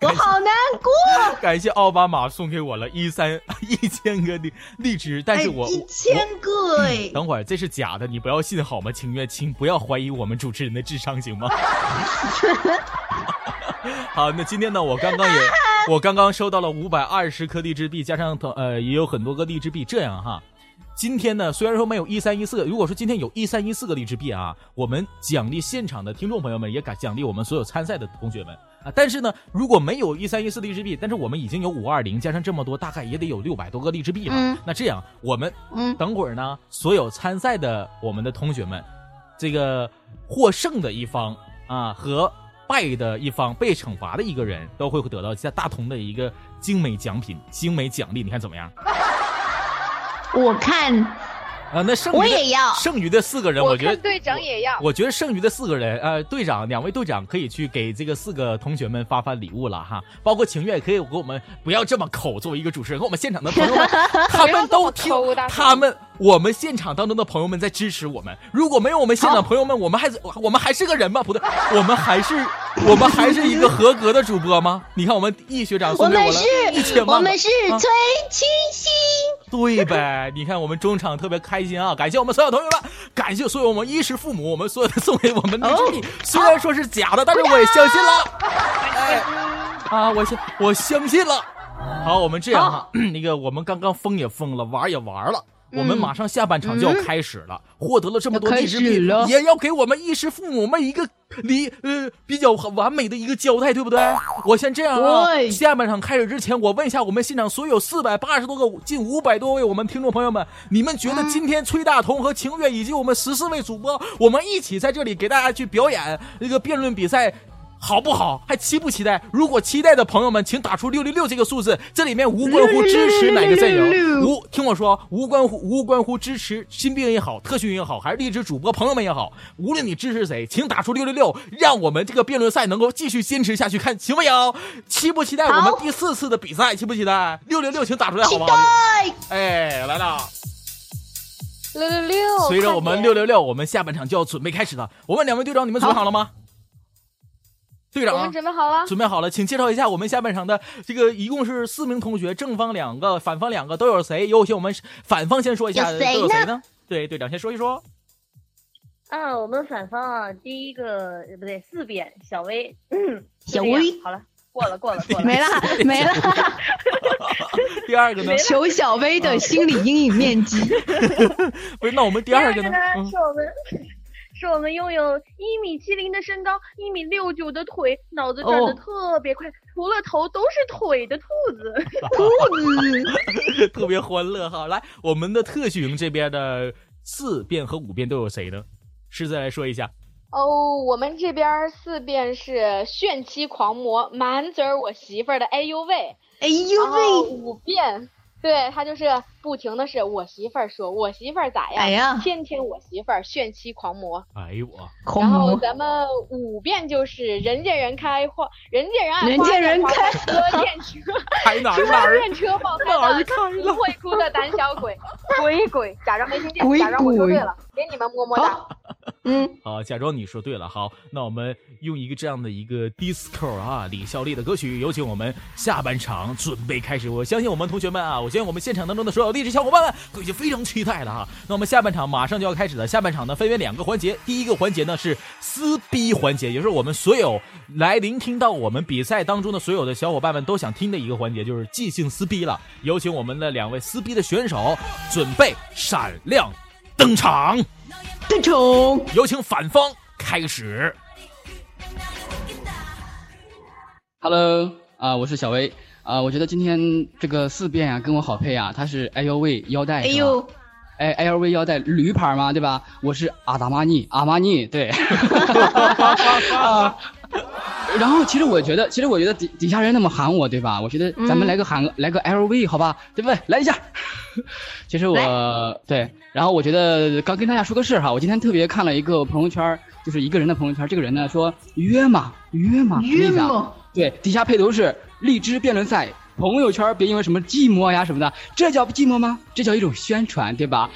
我好难过。感谢奥巴马送给我了一三一千个荔荔枝，但是我一千个哎，等会儿这是假的，你不要信好吗？情愿请不要怀疑我们主持人的智商行吗？好，那今天呢，我刚刚也我刚刚收到了五百二十颗荔枝币，加上呃也有很多个荔枝币，这样哈。今天呢，虽然说没有一三一四，如果说今天有一三一四个荔枝币啊，我们奖励现场的听众朋友们，也敢奖励我们所有参赛的同学们啊。但是呢，如果没有一三一四荔枝币，但是我们已经有五二零，加上这么多，大概也得有六百多个荔枝币了。那这样，我们等会儿呢，所有参赛的我们的同学们，这个获胜的一方啊和败的一方被惩罚的一个人都会得到在大同的一个精美奖品、精美奖励，你看怎么样？我看，啊，那剩我也要。剩余的四个人，我觉得队长也要。我觉得剩余的四个人，呃，队长两位队长可以去给这个四个同学们发发礼物了哈，包括情愿可以给我们不要这么抠，作为一个主持人，和我们现场的朋友们，他们都听，他们我们现场当中的朋友们在支持我们。如果没有我们现场朋友们，我们还我们还是个人吗？不对，我们还是我们还是一个合格的主播吗？你看我们易学长送给我了一千万，我们是崔清新。对呗，你看我们中场特别开心啊！感谢我们所有同学们，感谢所有我们衣食父母，我们所有的送给我们的礼物，虽然说是假的，但是我也相信了。啊，我相我相信了。好，我们这样哈，那个我们刚刚疯也疯了，玩也玩了。我们马上下半场就要开始了，获得了这么多励志币，也要给我们衣食父母们一个离呃比较完美的一个交代，对不对？我先这样啊，下半场开始之前，我问一下我们现场所有四百八十多个、近五百多位我们听众朋友们，你们觉得今天崔大同和晴月以及我们十四位主播，我们一起在这里给大家去表演那个辩论比赛？好不好？还期不期待？如果期待的朋友们，请打出六六六这个数字。这里面无关乎支持哪个阵营，无听我说，无关乎无关乎支持新兵也好，特训也好，还是励志主播朋友们也好，无论你支持谁，请打出六六六，让我们这个辩论赛能够继续坚持下去。看行不行？期不期待我们第四次的比赛？期不期待？六六六，请打出来好不好？哎，来了，六六六。随着我们六六六，我们下半场就要准备开始了。我问两位队长，你们准备好了吗？队长，我们准备好了，准备好了，请介绍一下我们下半场的这个一共是四名同学，正方两个，反方两个，都有谁？有请我们反方先说一下，都有谁呢？对，队长先说一说。啊，我们反方啊，第一个不对，四边小薇，小薇，好了，过了过了过了，没了 没了。第二个呢？求小薇的心理阴影面积。不是，那我们第二个呢？是我们。是我们拥有一米七零的身高，一米六九的腿，脑子转的特别快，除了头都是腿的兔子。兔子，特别欢乐哈！来，我们的特许营这边的四变和五变都有谁呢？狮子来说一下。哦，我们这边四变是炫妻狂魔，满嘴我媳妇儿的，哎呦喂，哎呦喂。五变。对他就是不停的是我媳妇儿说，我媳妇儿咋样？哎呀，天天我媳妇儿炫妻狂魔。哎呦我。然后咱们五遍就是人见人开花，人见人爱，人见人开车电车，开哪儿哪儿？电车爆胎了，不会哭的胆小鬼，鬼鬼，假装没听见，假装我说对了，给你们么么哒。嗯，好，假装你说对了。好，那我们用一个这样的一个 disco 啊，李孝利的歌曲，有请我们下半场准备开始。我相信我们同学们啊，我相信我们现场当中的所有励志小伙伴们都已经非常期待了哈。那我们下半场马上就要开始了，下半场呢分为两个环节，第一个环节呢是撕逼环节，也就是我们所有来聆听到我们比赛当中的所有的小伙伴们都想听的一个环节，就是即兴撕逼了。有请我们的两位撕逼的选手准备闪亮登场。登场，有请反方开始。Hello，啊，我是小薇，啊，我觉得今天这个四变啊跟我好配啊，他是 LV 腰带，哎呦，哎，LV 腰带驴牌嘛，对吧？我是阿达玛尼，阿玛尼，对。啊，然后其实我觉得，其实我觉得底底下人那么喊我，对吧？我觉得咱们来个喊，来个 LV 好吧，对不对？来一下。其实我对，然后我觉得刚跟大家说个事儿哈，我今天特别看了一个朋友圈，就是一个人的朋友圈，这个人呢说约嘛约嘛约嘛，对，底下配图是荔枝辩论赛，朋友圈别因为什么寂寞呀什么的，这叫寂寞吗？这叫一种宣传，对吧？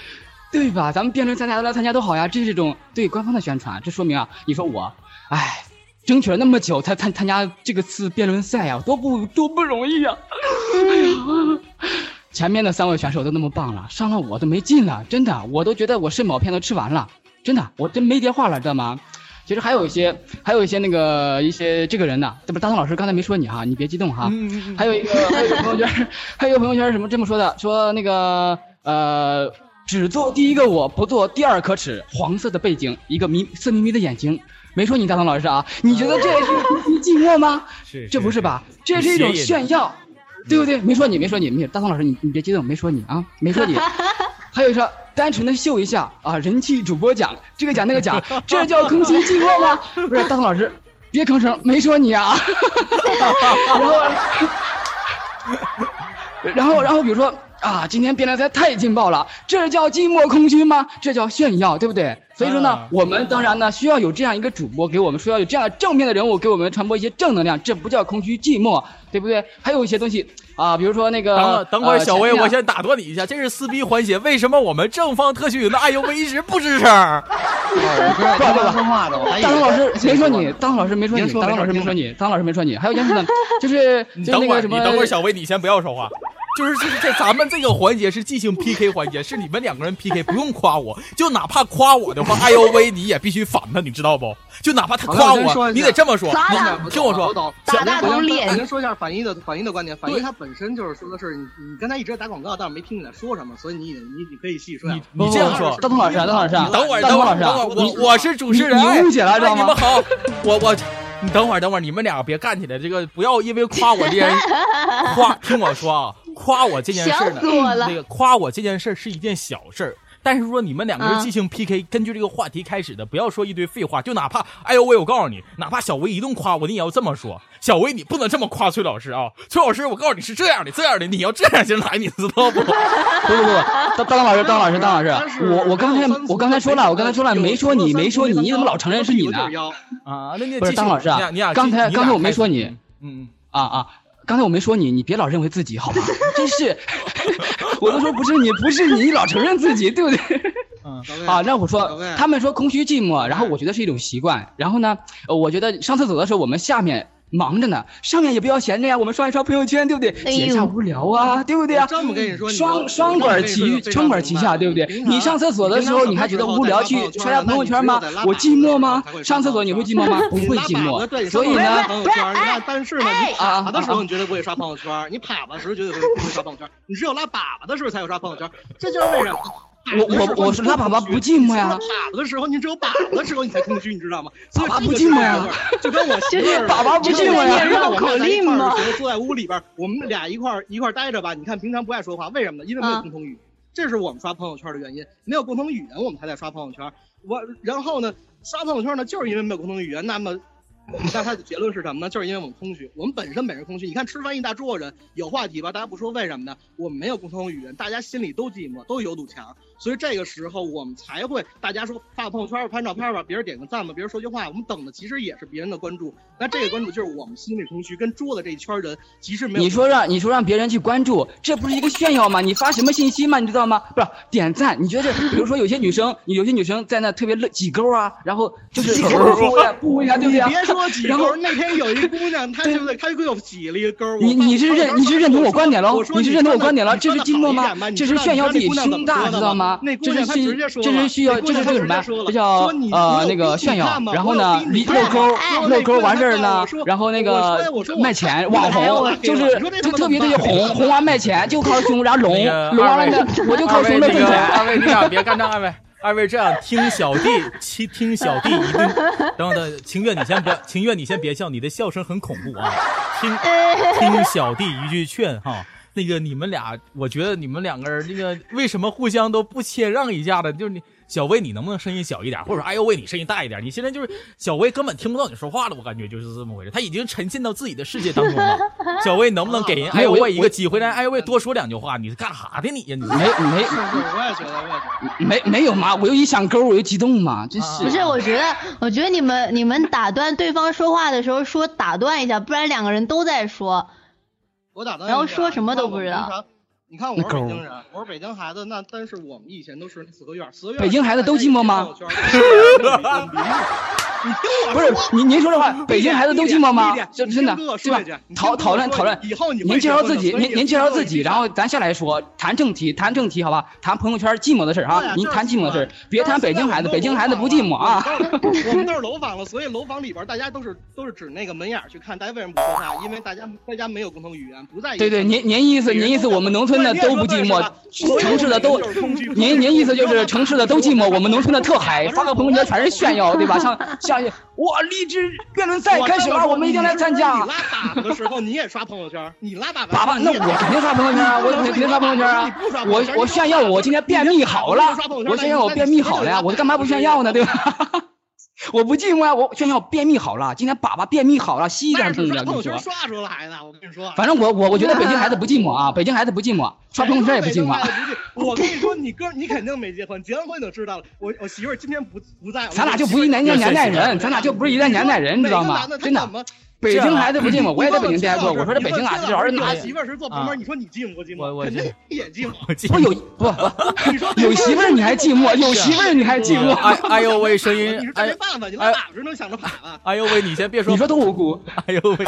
对吧？咱们辩论赛大家都来参加都好呀，这是一种对官方的宣传，这说明啊，你说我，哎，争取了那么久才参参加这个次辩论赛呀，多不多不容易呀，哎呀。前面的三位选手都那么棒了，上了我都没劲了，真的，我都觉得我肾宝片都吃完了，真的，我真没电话了，知道吗？其实还有一些，还有一些那个一些这个人呢，这不大东老师刚才没说你哈，你别激动哈。还有一个还有一个朋友圈，还有一个朋友圈什么这么说的，说那个呃，只做第一个我不做第二可耻，黄色的背景，一个眯色眯眯的眼睛，没说你大东老师啊，你觉得这是寂寞吗？是，这不是吧？这是一种炫耀。对不对？没说你，没说你，没大宋老师，你你别激动，没说你啊，没说你。还有说单纯的秀一下啊，人气主播奖，这个奖那个奖，这叫空心计划吗？不是，大宋老师，别吭声，没说你啊。然后，然后，然后，比如说啊，今天辩论赛太劲爆了，这叫寂寞空虚吗？这叫炫耀，对不对？所以说呢，我们当然呢需要有这样一个主播给我们，需要有这样正面的人物给我们传播一些正能量，这不叫空虚寂寞，对不对？还有一些东西啊，比如说那个，等等会儿，小薇，我先打断你一下，这是撕逼环节，为什么我们正方特许营的哎呦喂一直不吱声？不不说话的，大龙老师没说你，大龙老师没说你，大龙老师没说你，大龙老师没说你，还有件事呢，就是就那个什么，你等会儿，小薇，你先不要说话。就是就是这咱们这个环节是即兴 PK 环节，是你们两个人 PK，不用夸我，就哪怕夸我的话，哎呦喂，你也必须反他，你知道不？就哪怕他夸我，你得这么说。听我说，打大头脸。我先说一下反一的反一的观点，反一他本身就是说的是你你刚才一直在打广告，但是没听你在说什么，所以你你你可以细说。你你这样说，大东老师，大东老师，等会儿，等会儿，等会儿，我我是主持人，你误解了，知道吗？你们好，我我。你等会儿，等会儿，你们俩别干起来。这个不要因为夸我这人夸，听我说啊，夸我这件事呢，那个夸我这件事是一件小事儿。但是说你们两个人即兴 PK，根据这个话题开始的，不要说一堆废话。就哪怕哎呦喂，我告诉你，哪怕小薇一顿夸我，你也要这么说。小薇，你不能这么夸崔老师啊！崔老师，我告诉你是这样的，这样的，你要这样进来，你知道不？不不不，当当老师，当老师，当老师，我我刚才我刚才说了，我刚才说了，没说你，没说你，你怎么老承认是你呢？啊，那你不是当老师啊？刚才刚才我没说你，嗯嗯啊啊。刚才我没说你，你别老认为自己好吗？真是，我都说不是你，不是你，你老承认自己，对不对？嗯，啊，那我说，他们说空虚寂寞，然后我觉得是一种习惯。然后呢，我觉得上厕所的时候，我们下面忙着呢，上面也不要闲着呀，我们刷一刷朋友圈，对不对？闲下无聊啊，对不对啊？这么跟你说，双双管齐双管齐下，对不对？你上厕所的时候，你还觉得无聊，去刷下朋友圈吗？我寂寞吗？上厕所你会寂寞吗？不会寂寞。所以呢，朋友圈，你看，但是呢，你粑粑的时候你绝对不会刷朋友圈，你粑粑时候绝对不会刷朋友圈，你只有拉粑粑的时候才有刷朋友圈，这就是为什么。我我我是拉粑粑不寂寞呀，粑粑的时候你只有粑粑的时候你才空虚，你知道吗？粑粑不寂寞呀，就跟我媳妇儿，粑粑不寂寞呀，绕口令吗？坐在屋里边，我们俩一块一块待着吧。你看平常不爱说话，为什么呢？因为没有共同语言，这是我们刷朋友圈的原因。没有共同语言，我们才在刷朋友圈。我然后呢，刷朋友圈呢，就是因为没有共同语言。那么。那他的结论是什么呢？就是因为我们空虚，我们本身本身空虚。你看吃饭一大桌人有话题吧，大家不说为什么呢？我们没有共同语言，大家心里都寂寞，都有堵墙，所以这个时候我们才会大家说发个朋友圈拍照片吧，别人点个赞吧，别人说句话，我们等的其实也是别人的关注。那这个关注就是我们心里空虚，跟桌子这一圈人其实没有。你说让你说让别人去关注，这不是一个炫耀吗？你发什么信息吗？你知道吗？不是点赞，你觉得比如说有些女生，有些女生在那特别乐挤勾啊，然后就是不不呀，对不对？别说挤勾，那。天有一姑娘，她就在，她就给我挤了一个勾。你你是认你是认同我观点喽？你是认同我观点了？这是寂寞吗？这是炫耀自己胸大，知道吗？这是需这是需要这是这个什么？这叫呃那个炫耀。然后呢，露沟露沟完事儿呢，然后那个卖钱网红就是就特别特别红红完卖钱就靠胸，然后隆隆完了呢我就靠胸挣钱。二位你俩别干仗，二位。二位这样听小弟，听听小弟一顿。等等，情愿你先不，情愿你先别笑，你的笑声很恐怖啊！听听小弟一句劝哈，那个你们俩，我觉得你们两个人那个为什么互相都不谦让一下的？就是你。小薇，你能不能声音小一点？或者说，哎呦喂，你声音大一点？你现在就是小薇，根本听不到你说话了。我感觉就是这么回事，他已经沉浸到自己的世界当中了。小薇，能不能给人哎呦喂一个机会，让哎呦喂多说两句话？你是干啥的你呀？你没没，我也觉得，我也觉没没有嘛，我又一想勾，我又激动嘛，真是。不是，我觉得，我觉得你们你们打断对方说话的时候说打断一下，不然两个人都在说，我打断，然后说什么都不知道。你看我是北京人，我是北京孩子，那但是我们以前都是四合院，四合院。北京孩子都寂寞吗？不是您您说这话，北京孩子都寂寞吗？就真的，对吧？讨讨论讨论，以后您介绍自己，您您介绍自己，然后咱下来说谈正题，谈正题，好吧？谈朋友圈寂寞的事儿哈，您谈寂寞的事儿，别谈北京孩子，北京孩子不寂寞啊。我们都是楼房了，所以楼房里边大家都是都是指那个门眼去看，大家为什么不说话？因为大家大家没有共同语言，不在。对对，您您意思您意思我们农村的都不寂寞，城市的都，您您意思就是城市的都寂寞，我们农村的特嗨，发个朋友圈全是炫耀，对吧？像像。哇！励志辩论赛开始了，我们一定来参加。你拉粑粑的时候，你也刷朋友圈。你拉粑粑，粑那我肯定刷朋友圈啊！我肯定刷朋友圈啊！我我炫耀我今天便秘好了，我炫耀我便秘好了呀！我干嘛不炫耀呢？对吧？我不寂寞呀，我炫耀便秘好了，今天粑粑便秘好了，吸一点朋友圈刷出来的，我跟你说。反正我我我觉得北京孩子不寂寞 啊，北京孩子不寂寞，刷朋友圈也不寂寞。我跟你说，你哥你肯定没结婚，结完婚就知道了。我我媳妇儿今天不不在，咱俩就不一年年代人，咱俩就不是一代年代人，你知道吗？真的。北京孩子不寂寞，我也在北京待过。我说这北京啊，这儿子他媳妇儿是坐旁边，你说你寂寞不寂寞？我肯定也寂寞。不有不？你说有媳妇儿你还寂寞？有媳妇儿你还寂寞？哎哎呦喂，声音！你说这没办法，你拉粑粑能想着粑粑。哎呦喂，你先别说，你说都无辜。哎呦喂，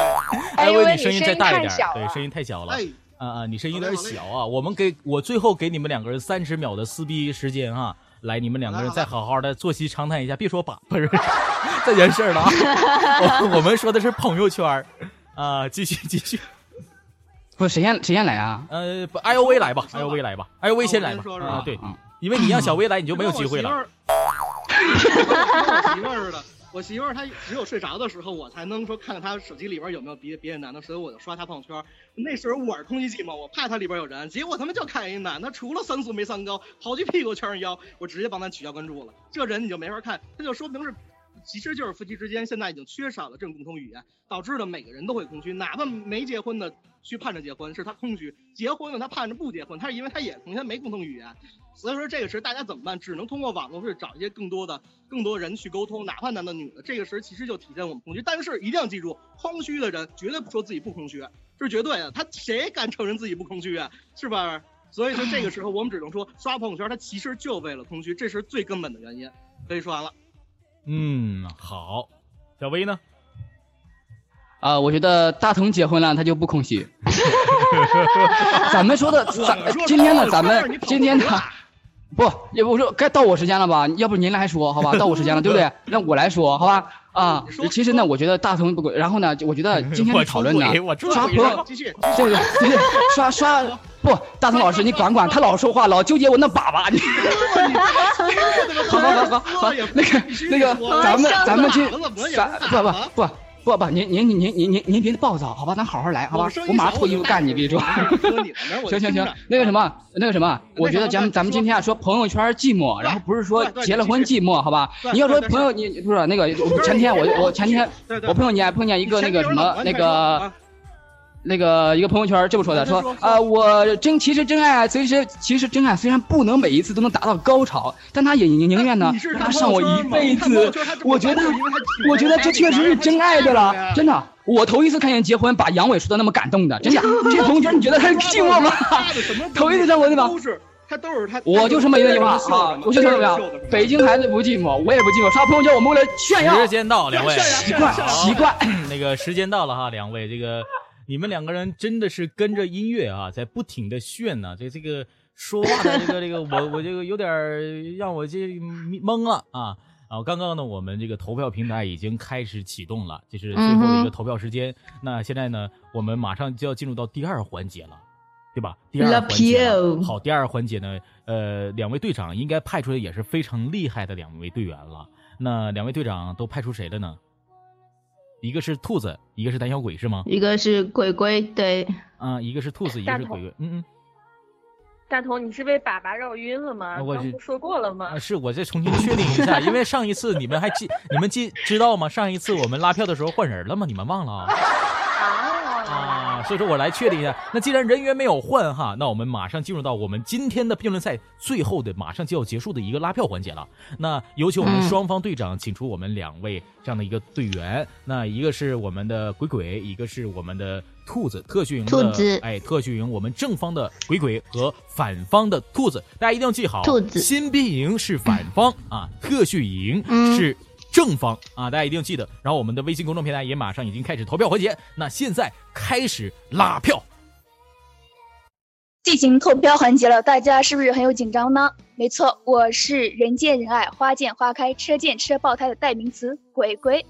哎呦喂，你声音再大一点，对，声音太小了。啊啊，你声音有点小啊。我们给我最后给你们两个人三十秒的撕逼时间啊。来，你们两个人再好好的坐席长谈一下，别说把 不是这件事了啊。我我们说的是朋友圈啊，继续继续，不谁先谁先来啊？呃，不，，I O V 来吧，，I O V 来吧，，I O V 先来吧。啊，对，因为你让小薇来，你就没有机会了。媳妇似 的，我媳妇儿她只有睡着的时候，我才能说看看她手机里边有没有别别的男的，所以我就刷她朋友圈。那时候我是空气寂寞，我怕她里边有人，结果他妈就看一男的，除了三素没三高，好几屁股全是腰，我直接帮她取消关注了。这人你就没法看，他就说明是。其实就是夫妻之间现在已经缺少了这种共同语言，导致了每个人都会空虚。哪怕没结婚的去盼着结婚，是他空虚；结婚了他盼着不结婚，他是因为他也空虚，没共同语言。所以说这个时候大家怎么办？只能通过网络去找一些更多的、更多人去沟通，哪怕男的女的。这个时候其实就体现我们空虚。但是一定要记住，空虚的人绝对不说自己不空虚，这是绝对的。他谁敢承认自己不空虚啊？是吧？所以说这个时候我们只能说，刷朋友圈他其实就为了空虚，这是最根本的原因。可以说完了。嗯，好，小薇呢？啊，我觉得大同结婚了，他就不空虚。咱们说的，咱今天呢，咱们今天呢。不，要不说该到我时间了吧？要不您来说好吧？到我时间了，对不对？那我来说好吧？啊，其实呢，我觉得大同不轨。然后呢，我觉得今天的讨论呢，刷朋友，对对对，刷刷不，大同老师你管管，他老说话，老纠结我那粑粑。你 好好好好好，那个那个，咱们咱们去，不不不。不不，您您您您您您别暴躁，好吧？咱好好来，好吧？我马上脱衣服干你，别说。行行行，那个什么，那个什么，我觉得咱们咱们今天啊说朋友圈寂寞，然后不是说结了婚寂寞，好吧？你要说朋友，你不是那个前天我我前天我碰见碰见一个那个什么那个。那个一个朋友圈这么说的，说啊，我真其实真爱，其实其实真爱虽然不能每一次都能达到高潮，但他也宁宁愿呢，他上我一辈子。我觉得，我觉得这确实是真爱的了，真的。我头一次看见结婚把杨伟说的那么感动的，真的。这朋友圈你觉得他寂寞吗？头一次上我对吧？他都是他。我就这么一句话啊，我就说怎么样？北京孩子不寂寞，我也不寂寞。刷朋友圈我们为了炫耀。时间到，两位。奇怪，奇怪。那个时间到了哈，两位这个。你们两个人真的是跟着音乐啊，在不停的炫呢。这这个说话的这个这个，我我这个有点让我这懵了啊啊！刚刚呢，我们这个投票平台已经开始启动了，这是最后的一个投票时间。那现在呢，我们马上就要进入到第二环节了，对吧？第二环节。好，第二环节呢，呃，两位队长应该派出的也是非常厉害的两位队员了。那两位队长都派出谁了呢？一个是兔子，一个是胆小鬼，是吗？一个是鬼鬼，对。啊，一个是兔子，一个是鬼鬼。嗯嗯。大头，你是被粑粑绕晕了吗？我不说过了吗？是我再重新确定一下，因为上一次你们还记，你们记知道吗？上一次我们拉票的时候换人了吗？你们忘了啊？所以说我来确定一下，那既然人员没有换哈，那我们马上进入到我们今天的辩论赛最后的马上就要结束的一个拉票环节了。那有请我们双方队长请出我们两位这样的一个队员，那一个是我们的鬼鬼，一个是我们的兔子特训营的，哎，特训营我们正方的鬼鬼和反方的兔子，大家一定要记好，兔子新兵营是反方啊，特训营是。正方啊，大家一定记得。然后我们的微信公众平台也马上已经开始投票环节，那现在开始拉票，进行投票环节了。大家是不是很有紧张呢？没错，我是人见人爱、花见花开、车见车爆胎的代名词鬼鬼。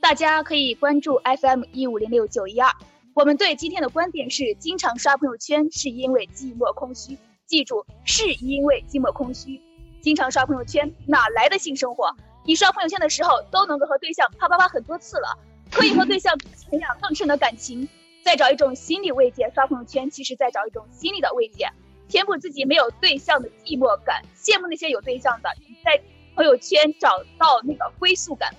大家可以关注 FM 一五零六九一二。我们队今天的观点是：经常刷朋友圈是因为寂寞空虚。记住，是因为寂寞空虚。经常刷朋友圈哪来的性生活？你刷朋友圈的时候都能够和对象啪啪啪很多次了，可以和对象培养更深的感情，再找一种心理慰藉。刷朋友圈其实在找一种心理的慰藉，填补自己没有对象的寂寞感。羡慕那些有对象的，你在朋友圈找到那个归宿感，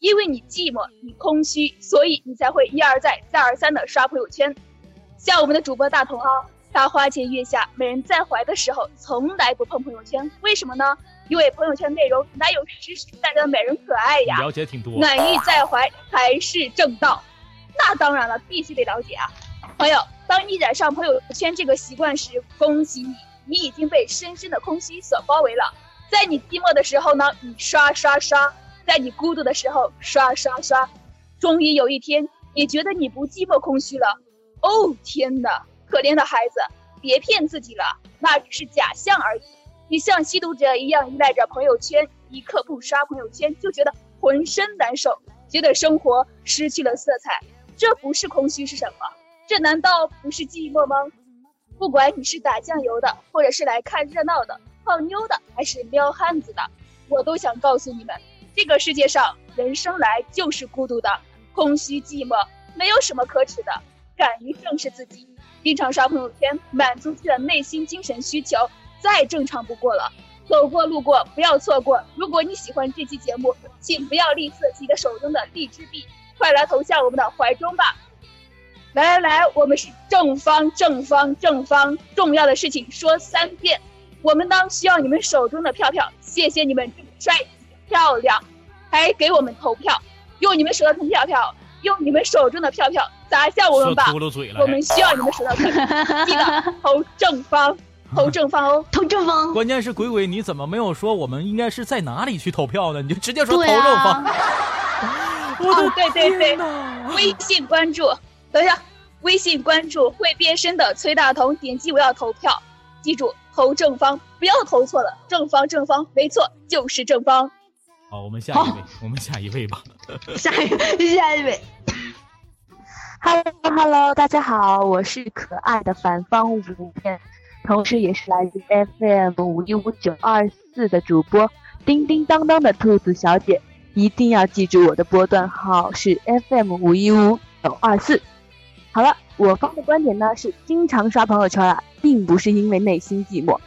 因为你寂寞，你空虚，所以你才会一而再、再而三的刷朋友圈。像我们的主播大同啊，他花前月下，美人在怀的时候从来不碰朋友圈，为什么呢？因为朋友圈内容哪有实实在在的美人可爱呀？了解挺多。暖意在怀才是正道，那当然了，必须得了解啊。朋友，当你染上朋友圈这个习惯时，恭喜你，你已经被深深的空虚所包围了。在你寂寞的时候呢，你刷刷刷；在你孤独的时候，刷刷刷。终于有一天，你觉得你不寂寞空虚了。哦天哪，可怜的孩子，别骗自己了，那只是假象而已。你像吸毒者一样依赖着朋友圈，一刻不刷朋友圈就觉得浑身难受，觉得生活失去了色彩。这不是空虚是什么？这难道不是寂寞吗？不管你是打酱油的，或者是来看热闹的、泡妞的，还是撩汉子的，我都想告诉你们：这个世界上人生来就是孤独的，空虚寂寞没有什么可耻的。敢于正视自己，经常刷朋友圈，满足自己的内心精神需求。再正常不过了，走过路过不要错过。如果你喜欢这期节目，请不要吝啬自己的手中的荔枝币，快来投向我们的怀中吧！来来来，我们是正方正方正方，重要的事情说三遍。我们呢需要你们手中的票票，谢谢你们帅漂亮，还给我们投票，用你们手中的票票，用你们手中的票票砸向我们吧！我们需要你们手中的票票，记得投正方。投正方哦，投正方。关键是鬼鬼，你怎么没有说我们应该是在哪里去投票呢？你就直接说投正方。哦，对对对，微信关注，等一下，微信关注会变身的崔大同，点击我要投票，记住投正方，不要投错了，正方正方，没错，就是正方。好，我们下一位，我们下一位吧。下一位，下一位。Hello，Hello，大家好，我是可爱的反方五片，同时也是来自 FM 五一五九二四的主播，叮叮当当的兔子小姐，一定要记住我的波段号是 FM 五一五九二四。好了，我方的观点呢是，经常刷朋友圈啊，并不是因为内心寂寞。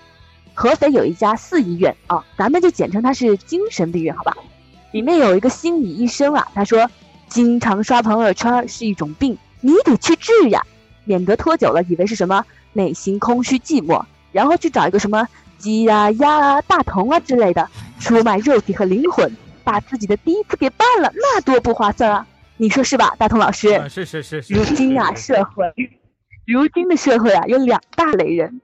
合肥有一家四医院啊，咱们就简称它是精神病院，好吧？里面有一个心理医生啊，他说。经常刷朋友圈是一种病，你得去治呀，免得拖久了以为是什么内心空虚寂寞，然后去找一个什么鸡啊、鸭啊、大同啊之类的，出卖肉体和灵魂，把自己的第一次给办了，那多不划算啊！你说是吧，大同老师？是是是。如今啊，社会，如今的社会啊，有两大类人，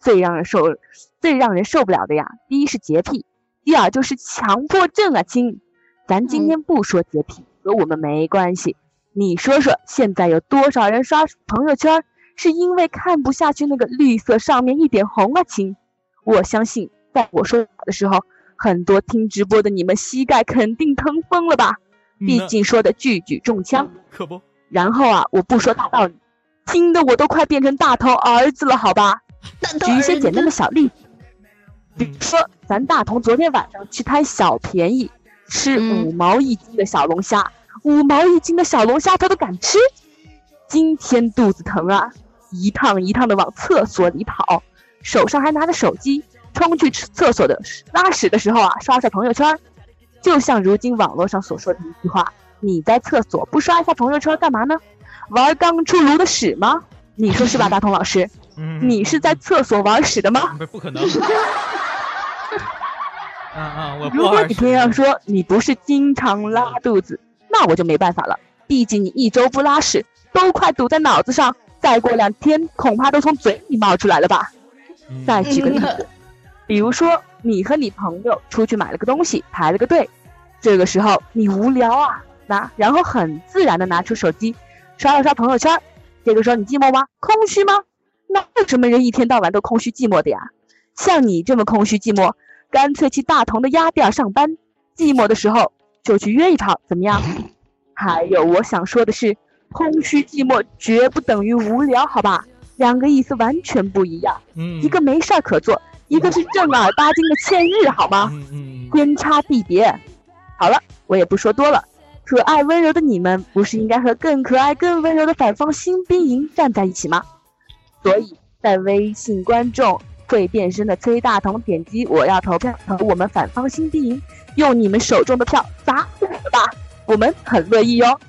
最让人受，最让人受不了的呀，第一是洁癖，第二就是强迫症啊，亲。咱今天不说洁癖。和我们没关系，你说说，现在有多少人刷朋友圈是因为看不下去那个绿色上面一点红啊？亲，我相信在我说的时候，很多听直播的你们膝盖肯定疼疯了吧？毕竟说的句句中枪，可不。然后啊，我不说大道理，听得我都快变成大头儿子了，好吧？举一些简单的小例子，比如说咱大同昨天晚上去贪小便宜，吃五毛一斤的小龙虾。五毛一斤的小龙虾，他都敢吃。今天肚子疼啊，一趟一趟的往厕所里跑，手上还拿着手机，冲去厕所的拉屎的时候啊，刷刷朋友圈。就像如今网络上所说的一句话：“你在厕所不刷一下朋友圈干嘛呢？玩刚出炉的屎吗？”你说是吧，大同老师？你是在厕所玩屎的吗？不，不可能。我如果你偏要说你不是经常拉肚子。那我就没办法了，毕竟你一周不拉屎，都快堵在脑子上，再过两天恐怕都从嘴里冒出来了吧。再举个例子，比如说你和你朋友出去买了个东西，排了个队，这个时候你无聊啊，那然后很自然的拿出手机，刷了刷朋友圈，这个时候你寂寞吗？空虚吗？那为什么人一天到晚都空虚寂寞的呀？像你这么空虚寂寞，干脆去大同的鸭店上班，寂寞的时候。就去约一场，怎么样？还有，我想说的是，空虚寂寞绝不等于无聊，好吧？两个意思完全不一样。嗯，一个没事儿可做，一个是正儿八经的欠日，好吗？嗯嗯，天差地别。好了，我也不说多了。可爱温柔的你们，不是应该和更可爱、更温柔的反方新兵营站在一起吗？所以在微信观众会变身的崔大同点击我要投票投我们反方新兵营。用你们手中的票砸吧，我们很乐意哟。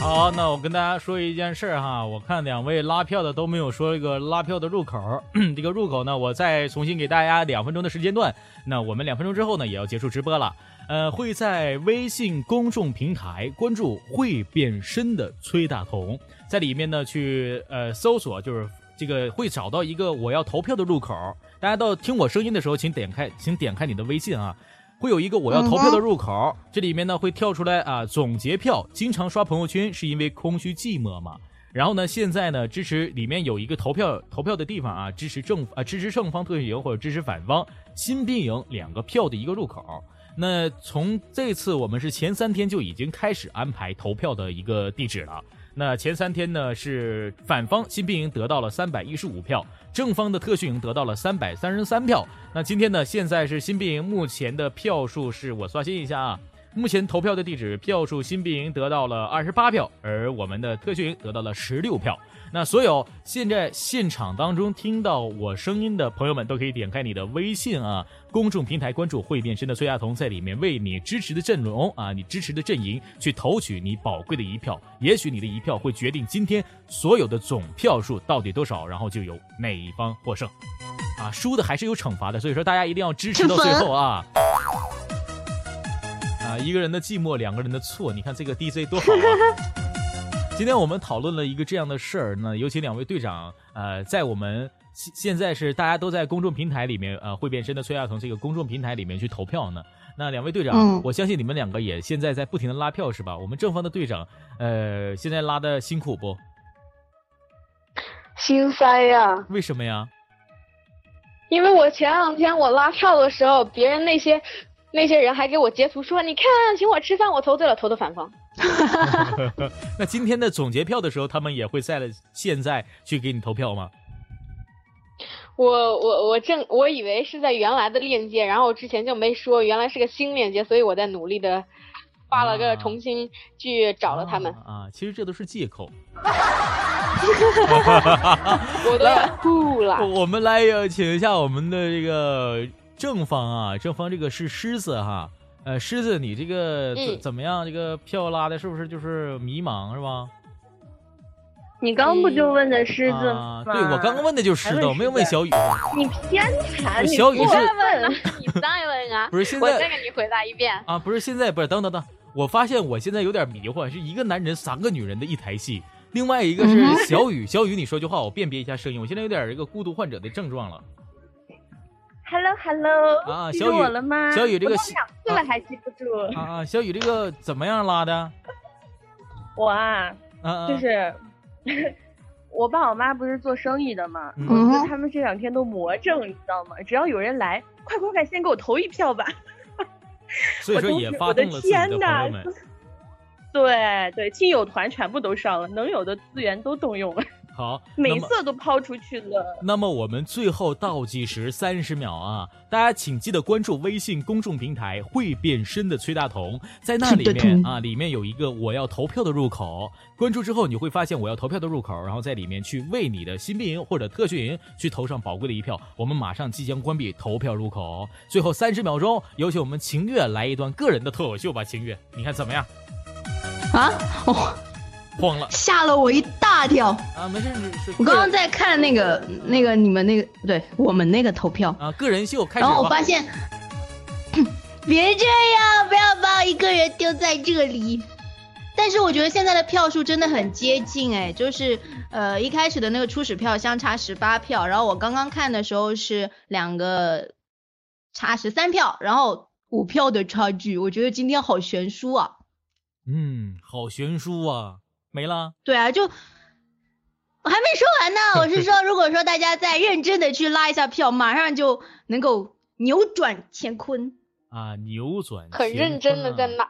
好，那我跟大家说一件事儿哈，我看两位拉票的都没有说一个拉票的入口，这个入口呢，我再重新给大家两分钟的时间段。那我们两分钟之后呢，也要结束直播了。呃，会在微信公众平台关注会变身的崔大同，在里面呢去呃搜索，就是这个会找到一个我要投票的入口。大家到听我声音的时候，请点开，请点开你的微信啊。会有一个我要投票的入口，这里面呢会跳出来啊，总结票。经常刷朋友圈是因为空虚寂寞嘛？然后呢，现在呢支持里面有一个投票投票的地方啊，支持正啊支持正方特训营或者支持反方新兵营两个票的一个入口。那从这次我们是前三天就已经开始安排投票的一个地址了。那前三天呢是反方新兵营得到了三百一十五票。正方的特训营得到了三百三十三票。那今天呢？现在是新兵营目前的票数是我刷新一下啊。目前投票的地址票数，新兵营得到了二十八票，而我们的特训营得到了十六票。那所有现在现场当中听到我声音的朋友们，都可以点开你的微信啊公众平台，关注会变身的崔亚彤，在里面为你支持的阵容啊，你支持的阵营去投取你宝贵的一票。也许你的一票会决定今天所有的总票数到底多少，然后就由哪一方获胜。啊，输的还是有惩罚的，所以说大家一定要支持到最后啊！啊，一个人的寂寞，两个人的错，你看这个 DJ 多好啊！今天我们讨论了一个这样的事儿，那有请两位队长，呃，在我们现现在是大家都在公众平台里面，呃，会变身的崔亚彤这个公众平台里面去投票呢。那两位队长，我相信你们两个也现在在不停的拉票是吧？我们正方的队长，呃，现在拉的辛苦不？心塞呀！为什么呀？因为我前两天我拉票的时候，别人那些那些人还给我截图说，你看，请我吃饭，我投对了，投的反方。那今天的总结票的时候，他们也会在了现在去给你投票吗？我我我正我以为是在原来的链接，然后之前就没说，原来是个新链接，所以我在努力的发了个重新去找了他们。啊，其实这都是借口。我都要吐了。我们来请一下我们的这个正方啊，正方这个是狮子哈，呃，狮子你这个怎怎么样？这个票拉的是不是就是迷茫是吧？你刚不就问的狮子吗？对，我刚刚问的就是狮子，我没有问小雨。你偏袒，小雨是问，你再问啊？不是现在，我再给你回答一遍啊！不是现在，不是等等等，我发现我现在有点迷幻，是一个男人三个女人的一台戏，另外一个是小雨，小雨你说句话，我辨别一下声音，我现在有点这个孤独患者的症状了。Hello，Hello，啊，小雨我了吗？小雨这个两次了还记不住啊啊！小雨这个怎么样拉的？我啊，啊就是。我爸我妈不是做生意的嘛，嗯，他们这两天都魔怔，你知道吗？只要有人来，快快快，先给我投一票吧！所以说也发动了自己的朋友们。对对，亲友团全部都上了，能有的资源都动用了。好，每色都抛出去了。那么我们最后倒计时三十秒啊！大家请记得关注微信公众平台“会变身的崔大同”，在那里面啊，里面有一个我要投票的入口。关注之后，你会发现我要投票的入口，然后在里面去为你的新兵营或者特训营去投上宝贵的一票。我们马上即将关闭投票入口，最后三十秒钟，有请我们秦月来一段个人的脱口秀吧。秦月，你看怎么样？啊，哦。慌了，吓了我一大跳啊！没事，我刚刚在看那个那个你们那个对我们那个投票啊，个人秀开始。然后我发现，别这样，不要把我一个人丢在这里。但是我觉得现在的票数真的很接近哎，就是呃一开始的那个初始票相差十八票，然后我刚刚看的时候是两个差十三票，然后五票的差距，我觉得今天好悬殊啊。嗯，好悬殊啊。没了，对啊，就我还没说完呢。我是说，如果说大家再认真的去拉一下票，马上就能够扭转乾坤啊！扭转很认真的在拉，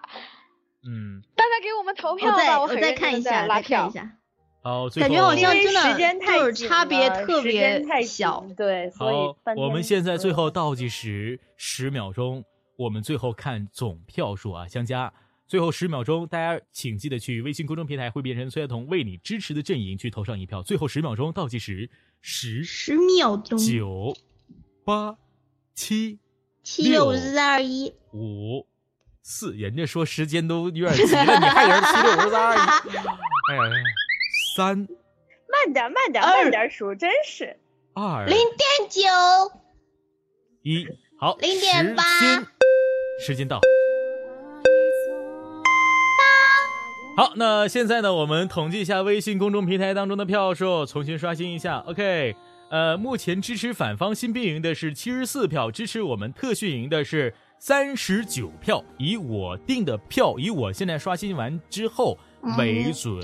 嗯，大家给我们投票吧！我再看一下，拉票一下。好，感觉好像真的时间太就是差别特别小，对，所以我们现在最后倒计时十秒钟，我们最后看总票数啊，相加。最后十秒钟，大家请记得去微信公众平台会变成崔亚彤为你支持的阵营去投上一票。最后十秒钟倒计时，十十秒钟，九八七七六四二一五四，人家说时间都有点急了，你还人七六五四二一，哎呀，三，慢点慢点慢点数，真是二零点九一，好零点八，时间到。好，那现在呢，我们统计一下微信公众平台当中的票数，重新刷新一下。OK，呃，目前支持反方新兵营的是七十四票，支持我们特训营的是三十九票。以我定的票，以我现在刷新完之后为准，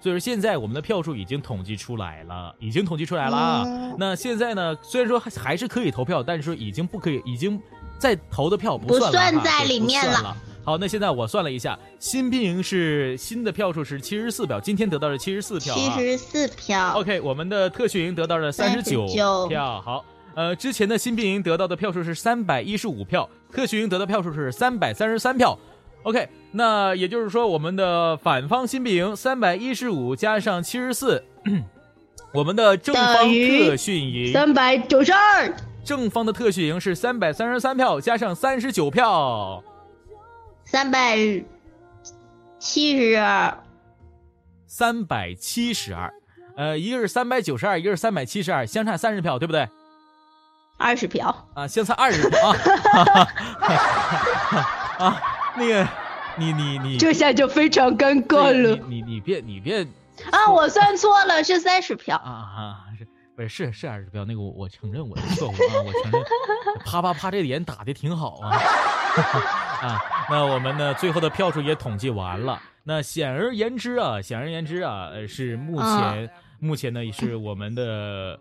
所以说现在我们的票数已经统计出来了，已经统计出来了啊。那现在呢，虽然说还是可以投票，但是说已经不可以，已经在投的票不算在里面了。好，那现在我算了一下，新兵营是新的票数是七十四票，今天得到了七十四票，七十四票。OK，我们的特训营得到了三十九票。好，呃，之前的新兵营得到的票数是三百一十五票，特训营得到票数是三百三十三票。OK，那也就是说，我们的反方新兵营三百一十五加上七十四，我们的正方特训营三百九十二，正方的特训营是三百三十三票加上三十九票。三百七十二，三百七十二，呃，一个是三百九十二，一个是三百七十二，相差三十票，对不对？二十票啊，相差二十票啊！啊，那个，你你你，这下就非常尴尬了。你你别你别啊，我算错了，是三十票啊啊！是不是是是二十票，那个我我承认我的错误啊，我承认，啪啪啪，这脸打的挺好啊啊！那我们呢，最后的票数也统计完了。那显而言之啊，显而言之啊，是目前目前呢也是我们的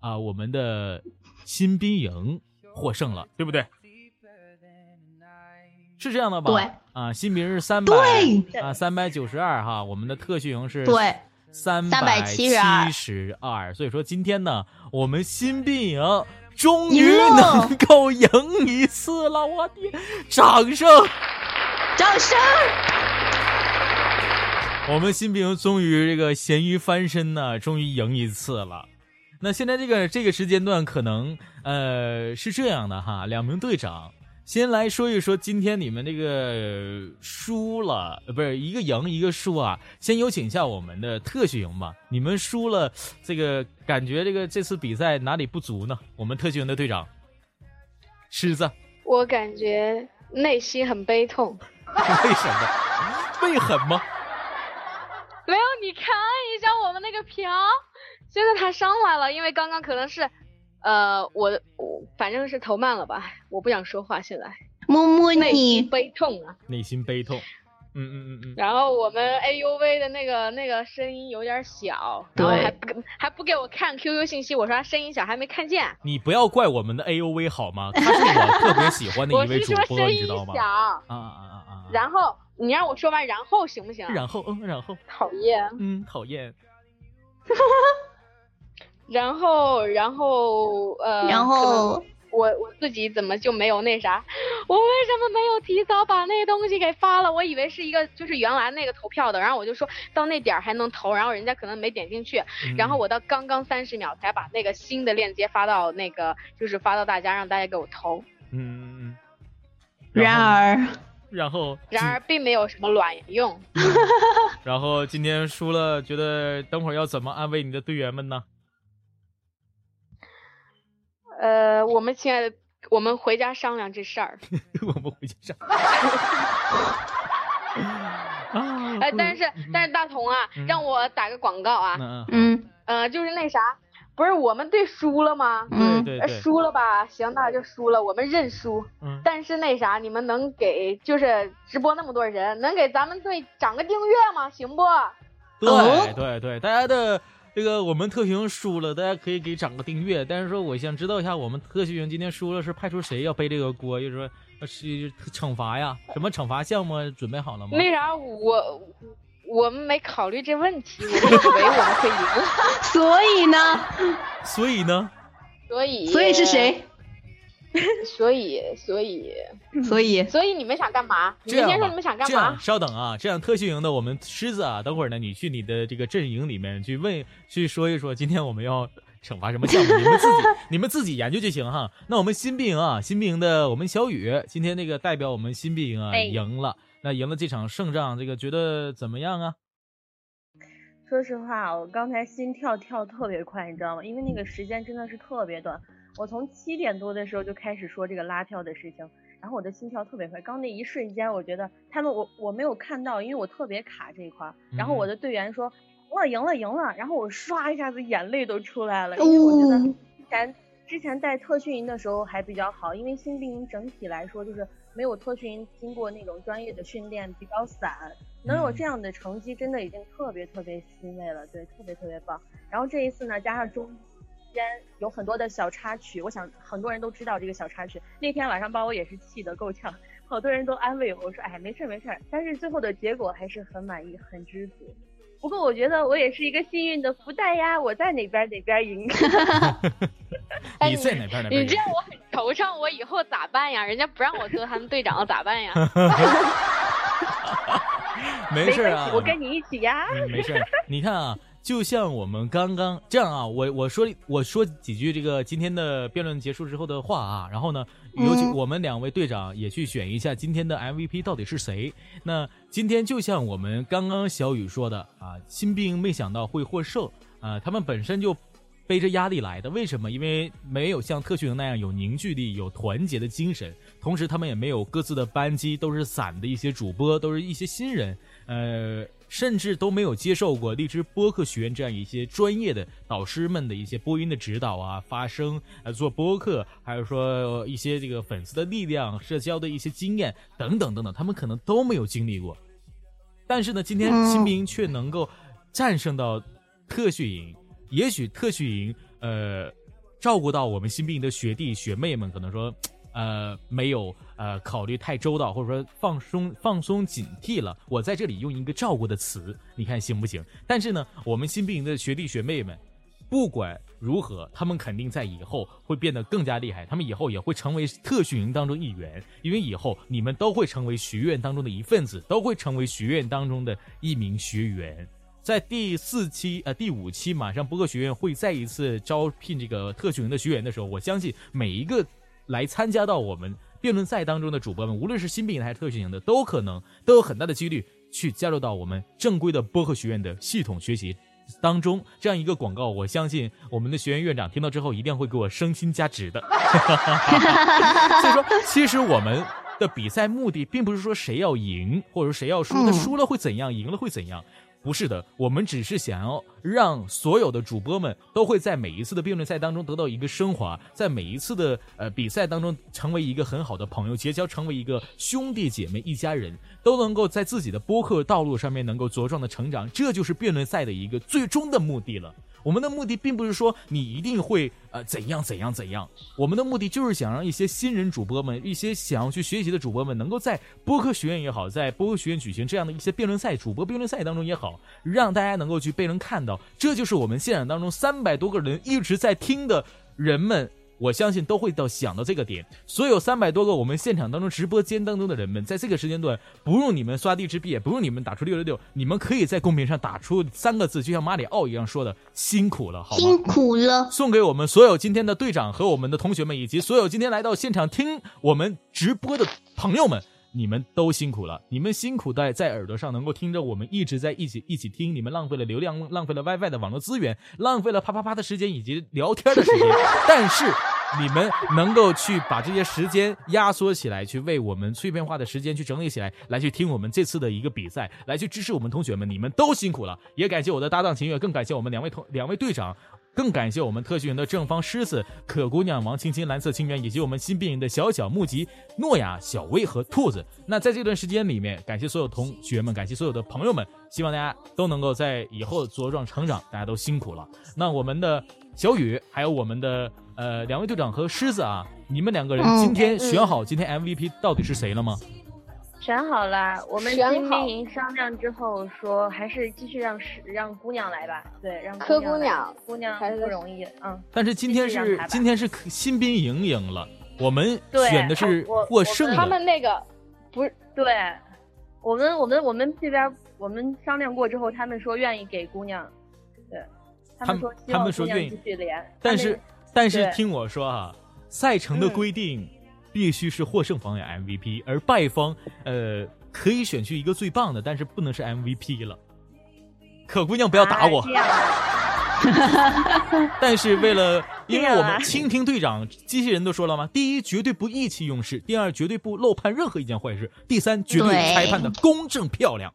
啊我们的新兵营获胜了，对不对？是这样的吧？对啊，新兵是三百啊三百九十二哈，我们的特训营是对。三百七十二，所以说今天呢，我们新兵营终于能够赢一次了，我的！掌声，掌声！我们新兵终于这个咸鱼翻身呢，终于赢一次了。那现在这个这个时间段可能呃是这样的哈，两名队长。先来说一说今天你们这个输了，呃，不是一个赢一个输啊。先有请一下我们的特训营吧。你们输了，这个感觉这个这次比赛哪里不足呢？我们特训营的队长，狮子，我感觉内心很悲痛。为什么？为什么？没有，你看一下我们那个票，现在他上来了，因为刚刚可能是。呃，我我反正是投慢了吧，我不想说话，现在摸摸你，悲痛啊，内心悲痛，嗯嗯嗯嗯。然后我们 A U V 的那个那个声音有点小，然后，还不还不给我看 Q Q 信息，我说他声音小，还没看见。你不要怪我们的 A U V 好吗？他是我特别喜欢的 一位主播，你知道吗？啊啊啊啊！然后你让我说完，然后行不行？然后嗯，然后讨厌，嗯，讨厌。然后，然后，呃，然后我我自己怎么就没有那啥？我为什么没有提早把那东西给发了？我以为是一个就是原来那个投票的，然后我就说到那点儿还能投，然后人家可能没点进去，然后我到刚刚三十秒才把那个新的链接发到那个就是发到大家让大家给我投。嗯嗯。然而，然后，然而并没有什么卵用。然后今天输了，觉得等会儿要怎么安慰你的队员们呢？呃，我们亲爱的，我们回家商量这事儿。我们回家商量。哎，但是但是大同啊，让我打个广告啊。嗯嗯。呃，就是那啥，不是我们队输了吗？嗯对对。输了吧，行，那就输了，我们认输。嗯。但是那啥，你们能给就是直播那么多人，能给咱们队涨个订阅吗？行不？对对对，大家的。这个我们特训营输了，大家可以给涨个订阅。但是说，我想知道一下，我们特训营今天输了，是派出谁要背这个锅？就是说，是惩罚呀？什么惩罚项目准备好了吗？为啥，我我们没考虑这问题，我以为我们会赢。所以呢？所以呢？所以所以是谁？所以，所以，所以，所以你们想干嘛？你们先说你们想干嘛？稍等啊，这样特训营的我们狮子啊，等会儿呢，你去你的这个阵营里面去问，去说一说，今天我们要惩罚什么项目？你们自己，你们自己研究就行哈。那我们新兵营啊，新兵营的我们小雨，今天那个代表我们新兵营啊，赢了，那赢了这场胜仗，这个觉得怎么样啊？说实话，我刚才心跳跳特别快，你知道吗？因为那个时间真的是特别短。我从七点多的时候就开始说这个拉票的事情，然后我的心跳特别快。刚那一瞬间，我觉得他们我我没有看到，因为我特别卡这一块。然后我的队员说，哇，赢了赢了！然后我唰一下子眼泪都出来了，因为我觉得之前之前带特训营的时候还比较好，因为新兵营整体来说就是没有特训营经过那种专业的训练，比较散，能有这样的成绩真的已经特别特别欣慰了，对，特别特别棒。然后这一次呢，加上中。间有很多的小插曲，我想很多人都知道这个小插曲。那天晚上把我也是气得够呛，好多人都安慰我，我说哎没事没事。但是最后的结果还是很满意，很知足。不过我觉得我也是一个幸运的福袋呀，我在哪边哪边赢。你在哪边哪边？你这样我很惆怅，我以后咋办呀？人家不让我做他们队长了，咋办呀？没事啊，我跟你一起呀。没事，你看啊。就像我们刚刚这样啊，我我说我说几句这个今天的辩论结束之后的话啊，然后呢，有请我们两位队长也去选一下今天的 MVP 到底是谁。那今天就像我们刚刚小雨说的啊，新兵没想到会获胜啊，他们本身就背着压力来的，为什么？因为没有像特训营那样有凝聚力、有团结的精神，同时他们也没有各自的班级，都是散的一些主播，都是一些新人，呃。甚至都没有接受过荔枝播客学院这样一些专业的导师们的一些播音的指导啊，发声啊，做播客，还有说一些这个粉丝的力量、社交的一些经验等等等等，他们可能都没有经历过。但是呢，今天新兵却能够战胜到特训营，也许特训营呃照顾到我们新兵营的学弟学妹们，可能说。呃，没有呃考虑太周到，或者说放松放松警惕了。我在这里用一个照顾的词，你看行不行？但是呢，我们新兵营的学弟学妹们，不管如何，他们肯定在以后会变得更加厉害。他们以后也会成为特训营当中一员，因为以后你们都会成为学院当中的一份子，都会成为学院当中的一名学员。在第四期呃第五期，马上播客学院会再一次招聘这个特训营的学员的时候，我相信每一个。来参加到我们辩论赛当中的主播们，无论是新兵营还是特训营的，都可能都有很大的几率去加入到我们正规的播客学院的系统学习当中。这样一个广告，我相信我们的学院院长听到之后一定会给我升薪加职的。所以说，其实我们的比赛目的并不是说谁要赢，或者说谁要输，他输了会怎样，赢了会怎样。不是的，我们只是想要让所有的主播们都会在每一次的辩论赛当中得到一个升华，在每一次的呃比赛当中成为一个很好的朋友，结交成为一个兄弟姐妹一家人，都能够在自己的播客道路上面能够茁壮的成长，这就是辩论赛的一个最终的目的了。我们的目的并不是说你一定会呃怎样怎样怎样，我们的目的就是想让一些新人主播们，一些想要去学习的主播们，能够在播客学院也好，在播客学院举行这样的一些辩论赛、主播辩论赛当中也好，让大家能够去被人看到，这就是我们现场当中三百多个人一直在听的人们。我相信都会到想到这个点，所有三百多个我们现场当中直播间当中的人们，在这个时间段，不用你们刷地支币，不用你们打出六六六，你们可以在公屏上打出三个字，就像马里奥一样说的，辛苦了，好吗？辛苦了，送给我们所有今天的队长和我们的同学们，以及所有今天来到现场听我们直播的朋友们。你们都辛苦了，你们辛苦在在耳朵上能够听着我们一直在一起一起听，你们浪费了流量，浪费了 WiFi 的网络资源，浪费了啪啪啪的时间以及聊天的时间，但是你们能够去把这些时间压缩起来，去为我们碎片化的时间去整理起来，来去听我们这次的一个比赛，来去支持我们同学们，你们都辛苦了，也感谢我的搭档秦月，更感谢我们两位同两位队长。更感谢我们特训营的正方狮子、可姑娘王青青、蓝色清源，以及我们新兵营的小小木吉、诺亚、小薇和兔子。那在这段时间里面，感谢所有同学们，感谢所有的朋友们，希望大家都能够在以后茁壮成长，大家都辛苦了。那我们的小雨，还有我们的呃两位队长和狮子啊，你们两个人今天选好今天 MVP 到底是谁了吗？选好了，我们新兵营商量之后说，还是继续让是让姑娘来吧。对，让柯姑娘，姑娘还是不容易。嗯。但是今天是今天是新兵营赢了，我们选的是获胜的。他们那个不是对，我们我们我们这边我们商量过之后，他们说愿意给姑娘。对，他们说他们说愿意继续连。但是但是听我说啊，赛程的规定。必须是获胜方有 MVP，而败方，呃，可以选去一个最棒的，但是不能是 MVP 了。可姑娘不要打我。但是为了，因为我们倾听队长机器人都说了吗？第一，绝对不意气用事；第二，绝对不漏判任何一件坏事；第三，绝对裁判的公正漂亮。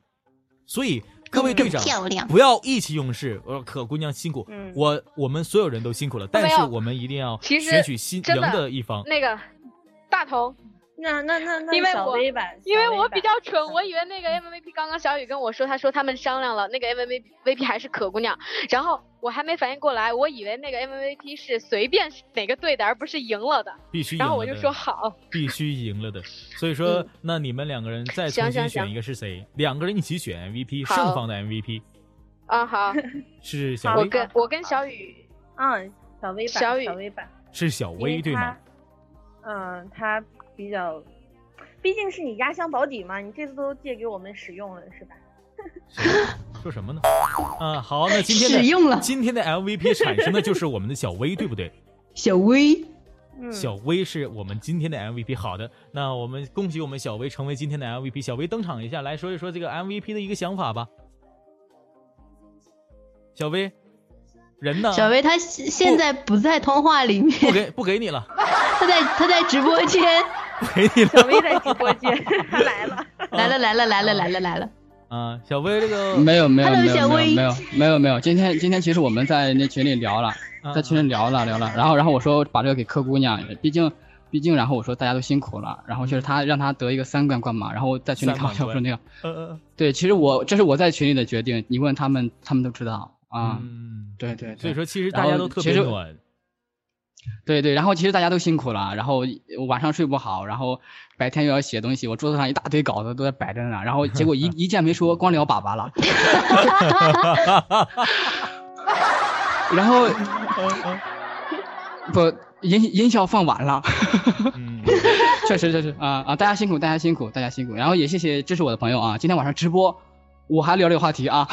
所以各位队长不要意气用事。我说可姑娘辛苦，我我们所有人都辛苦了，但是我们一定要选取新赢的一方。那个。大头，那那那那因为我因为我比较蠢，我以为那个 MVP 刚刚小雨跟我说，他说他们商量了，那个 MVP 还是可姑娘，然后我还没反应过来，我以为那个 MVP 是随便哪个队的，而不是赢了的，必须赢，然后我就说好，必须赢了的，所以说那你们两个人再重新选一个是谁？两个人一起选 MVP，胜方的 MVP。啊好，是小薇，我跟我跟小雨，嗯，小薇小雨小薇版是小薇对吗？嗯，他比较，毕竟是你压箱保底嘛，你这次都借给我们使用了，是吧？说什么呢？啊，好，那今天的 使用了，今天的 MVP 产生的就是我们的小薇，对不对？小薇，小薇是我们今天的 MVP。好的，那我们恭喜我们小薇成为今天的 MVP。小薇登场一下，来说一说这个 MVP 的一个想法吧。小薇。人呢？小薇她现在不在通话里面，不给不给你了。她在他在直播间。小薇在直播间，他来了，来了来了来了来了来了。啊，小薇这个没有没有没有没有没有没有没有，今天今天其实我们在那群里聊了，在群里聊了聊了，然后然后我说把这个给柯姑娘，毕竟毕竟然后我说大家都辛苦了，然后就是他让他得一个三冠冠嘛，然后在群里开玩笑说那个，呃对，其实我这是我在群里的决定，你问他们他们都知道啊，对对，所以说其实大家都特别暖。对对，然后其实大家都辛苦了，然后晚上睡不好，然后白天又要写东西，我桌子上一大堆稿子都在摆着呢，然后结果一 一件没说，光聊粑粑了。然后不音音效放晚了，确实确实啊啊，大家辛苦，大家辛苦，大家辛苦，然后也谢谢支持我的朋友啊，今天晚上直播我还聊这个话题啊，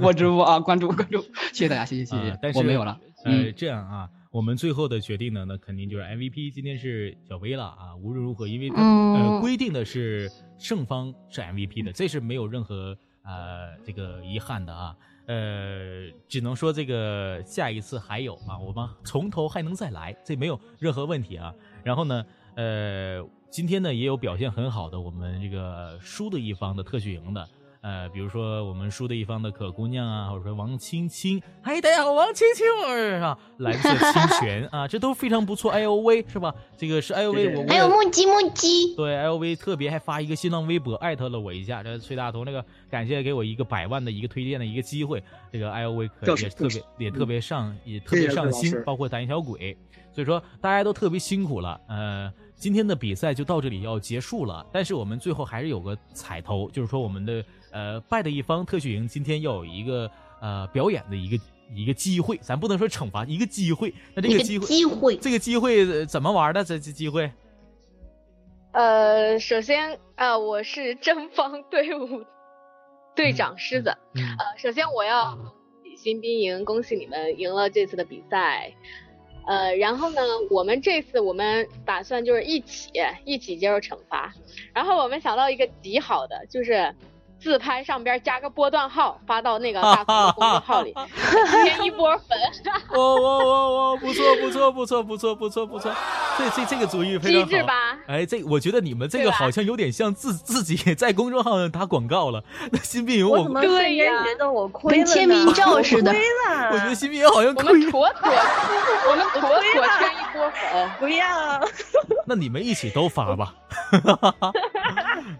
我直播啊，关注关注，谢谢大家，谢谢谢谢，我没有了，呃，这样啊。我们最后的决定呢，那肯定就是 MVP。今天是小薇了啊，无论如何，因为呃规定的是胜方是 MVP 的，这是没有任何呃这个遗憾的啊。呃，只能说这个下一次还有啊，我们从头还能再来，这没有任何问题啊。然后呢，呃，今天呢也有表现很好的我们这个输的一方的特训营的。呃，比如说我们输的一方的可姑娘啊，或者说王青青，哎，大家好，王青青是吧？蓝色清泉啊，这都非常不错。I O V 是吧？这个是 I O V，我还有木鸡木鸡，对 I O V 特别还发一个新浪微博艾特了我一下，这崔大头那个感谢给我一个百万的一个推荐的一个机会，这个 I O V 可也特别也特别上也特别上心，包括胆小鬼，所以说大家都特别辛苦了，呃。今天的比赛就到这里要结束了，但是我们最后还是有个彩头，就是说我们的呃败的一方特训营今天要有一个呃表演的一个一个机会，咱不能说惩罚，一个机会。那这个机会，机会，这个机会怎么玩的？这这机会？呃，首先啊，我是正方队伍队长狮子。呃，首先我要新兵营，恭喜你们赢了这次的比赛。呃，然后呢，我们这次我们打算就是一起一起接受惩罚，然后我们想到一个极好的，就是自拍上边加个波段号发到那个大头的公众号里，添一波粉。哦哦哦哦，不错不错不错不错不错不错，这这这个主意非常好。吧？哎，这我觉得你们这个好像有点像自自己在公众号上打广告了。那新兵营我对呀，觉得我亏了，跟签名照似的。我觉得新兵营好像亏。妥妥，我们妥妥添一波粉，不要。那你们一起都发吧。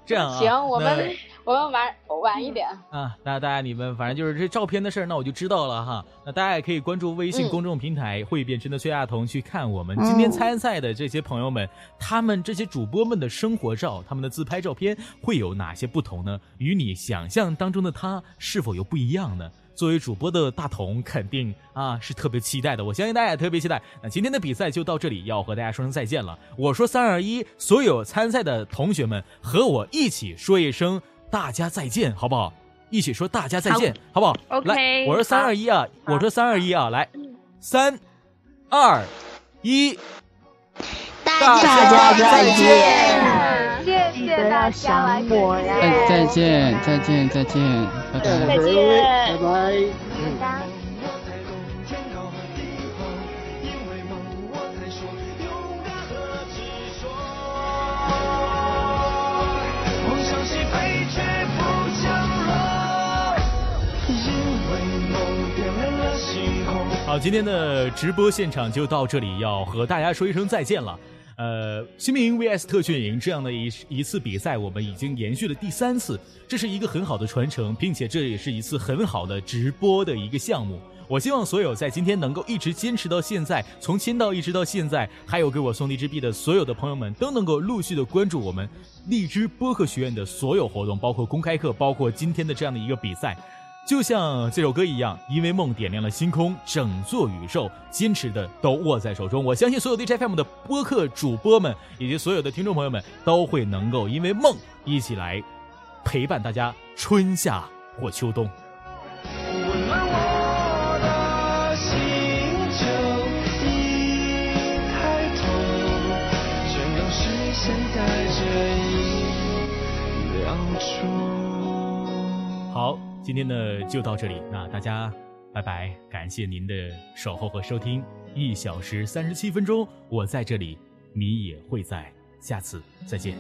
这样啊。行，我们。我们晚晚一点啊，那大家你们反正就是这照片的事儿，那我就知道了哈。那大家也可以关注微信公众平台“会变身的崔亚彤”去看我们今天参赛的这些朋友们，他们这些主播们的生活照，他们的自拍照片会有哪些不同呢？与你想象当中的他是否有不一样呢？作为主播的大同肯定啊是特别期待的，我相信大家也特别期待。那今天的比赛就到这里，要和大家说声再见了。我说三二一，所有参赛的同学们和我一起说一声。大家再见，好不好？一起说大家再见，好。不好？OK。来，我说三二一啊，我说三二一啊，来，三二一，大家再见，谢谢大家，再见，再见，再见，拜拜，再见，拜拜，好，今天的直播现场就到这里，要和大家说一声再见了。呃，新民营 VS 特训营这样的一一次比赛，我们已经延续了第三次，这是一个很好的传承，并且这也是一次很好的直播的一个项目。我希望所有在今天能够一直坚持到现在，从签到一直到现在，还有给我送荔枝币的所有的朋友们，都能够陆续的关注我们荔枝播客学院的所有活动，包括公开课，包括今天的这样的一个比赛。就像这首歌一样，因为梦点亮了星空，整座宇宙，坚持的都握在手中。我相信所有 DJFM 的播客主播们以及所有的听众朋友们都会能够因为梦一起来陪伴大家春夏或秋冬。好。今天呢就到这里，那大家拜拜，感谢您的守候和收听，一小时三十七分钟，我在这里，你也会在，下次再见。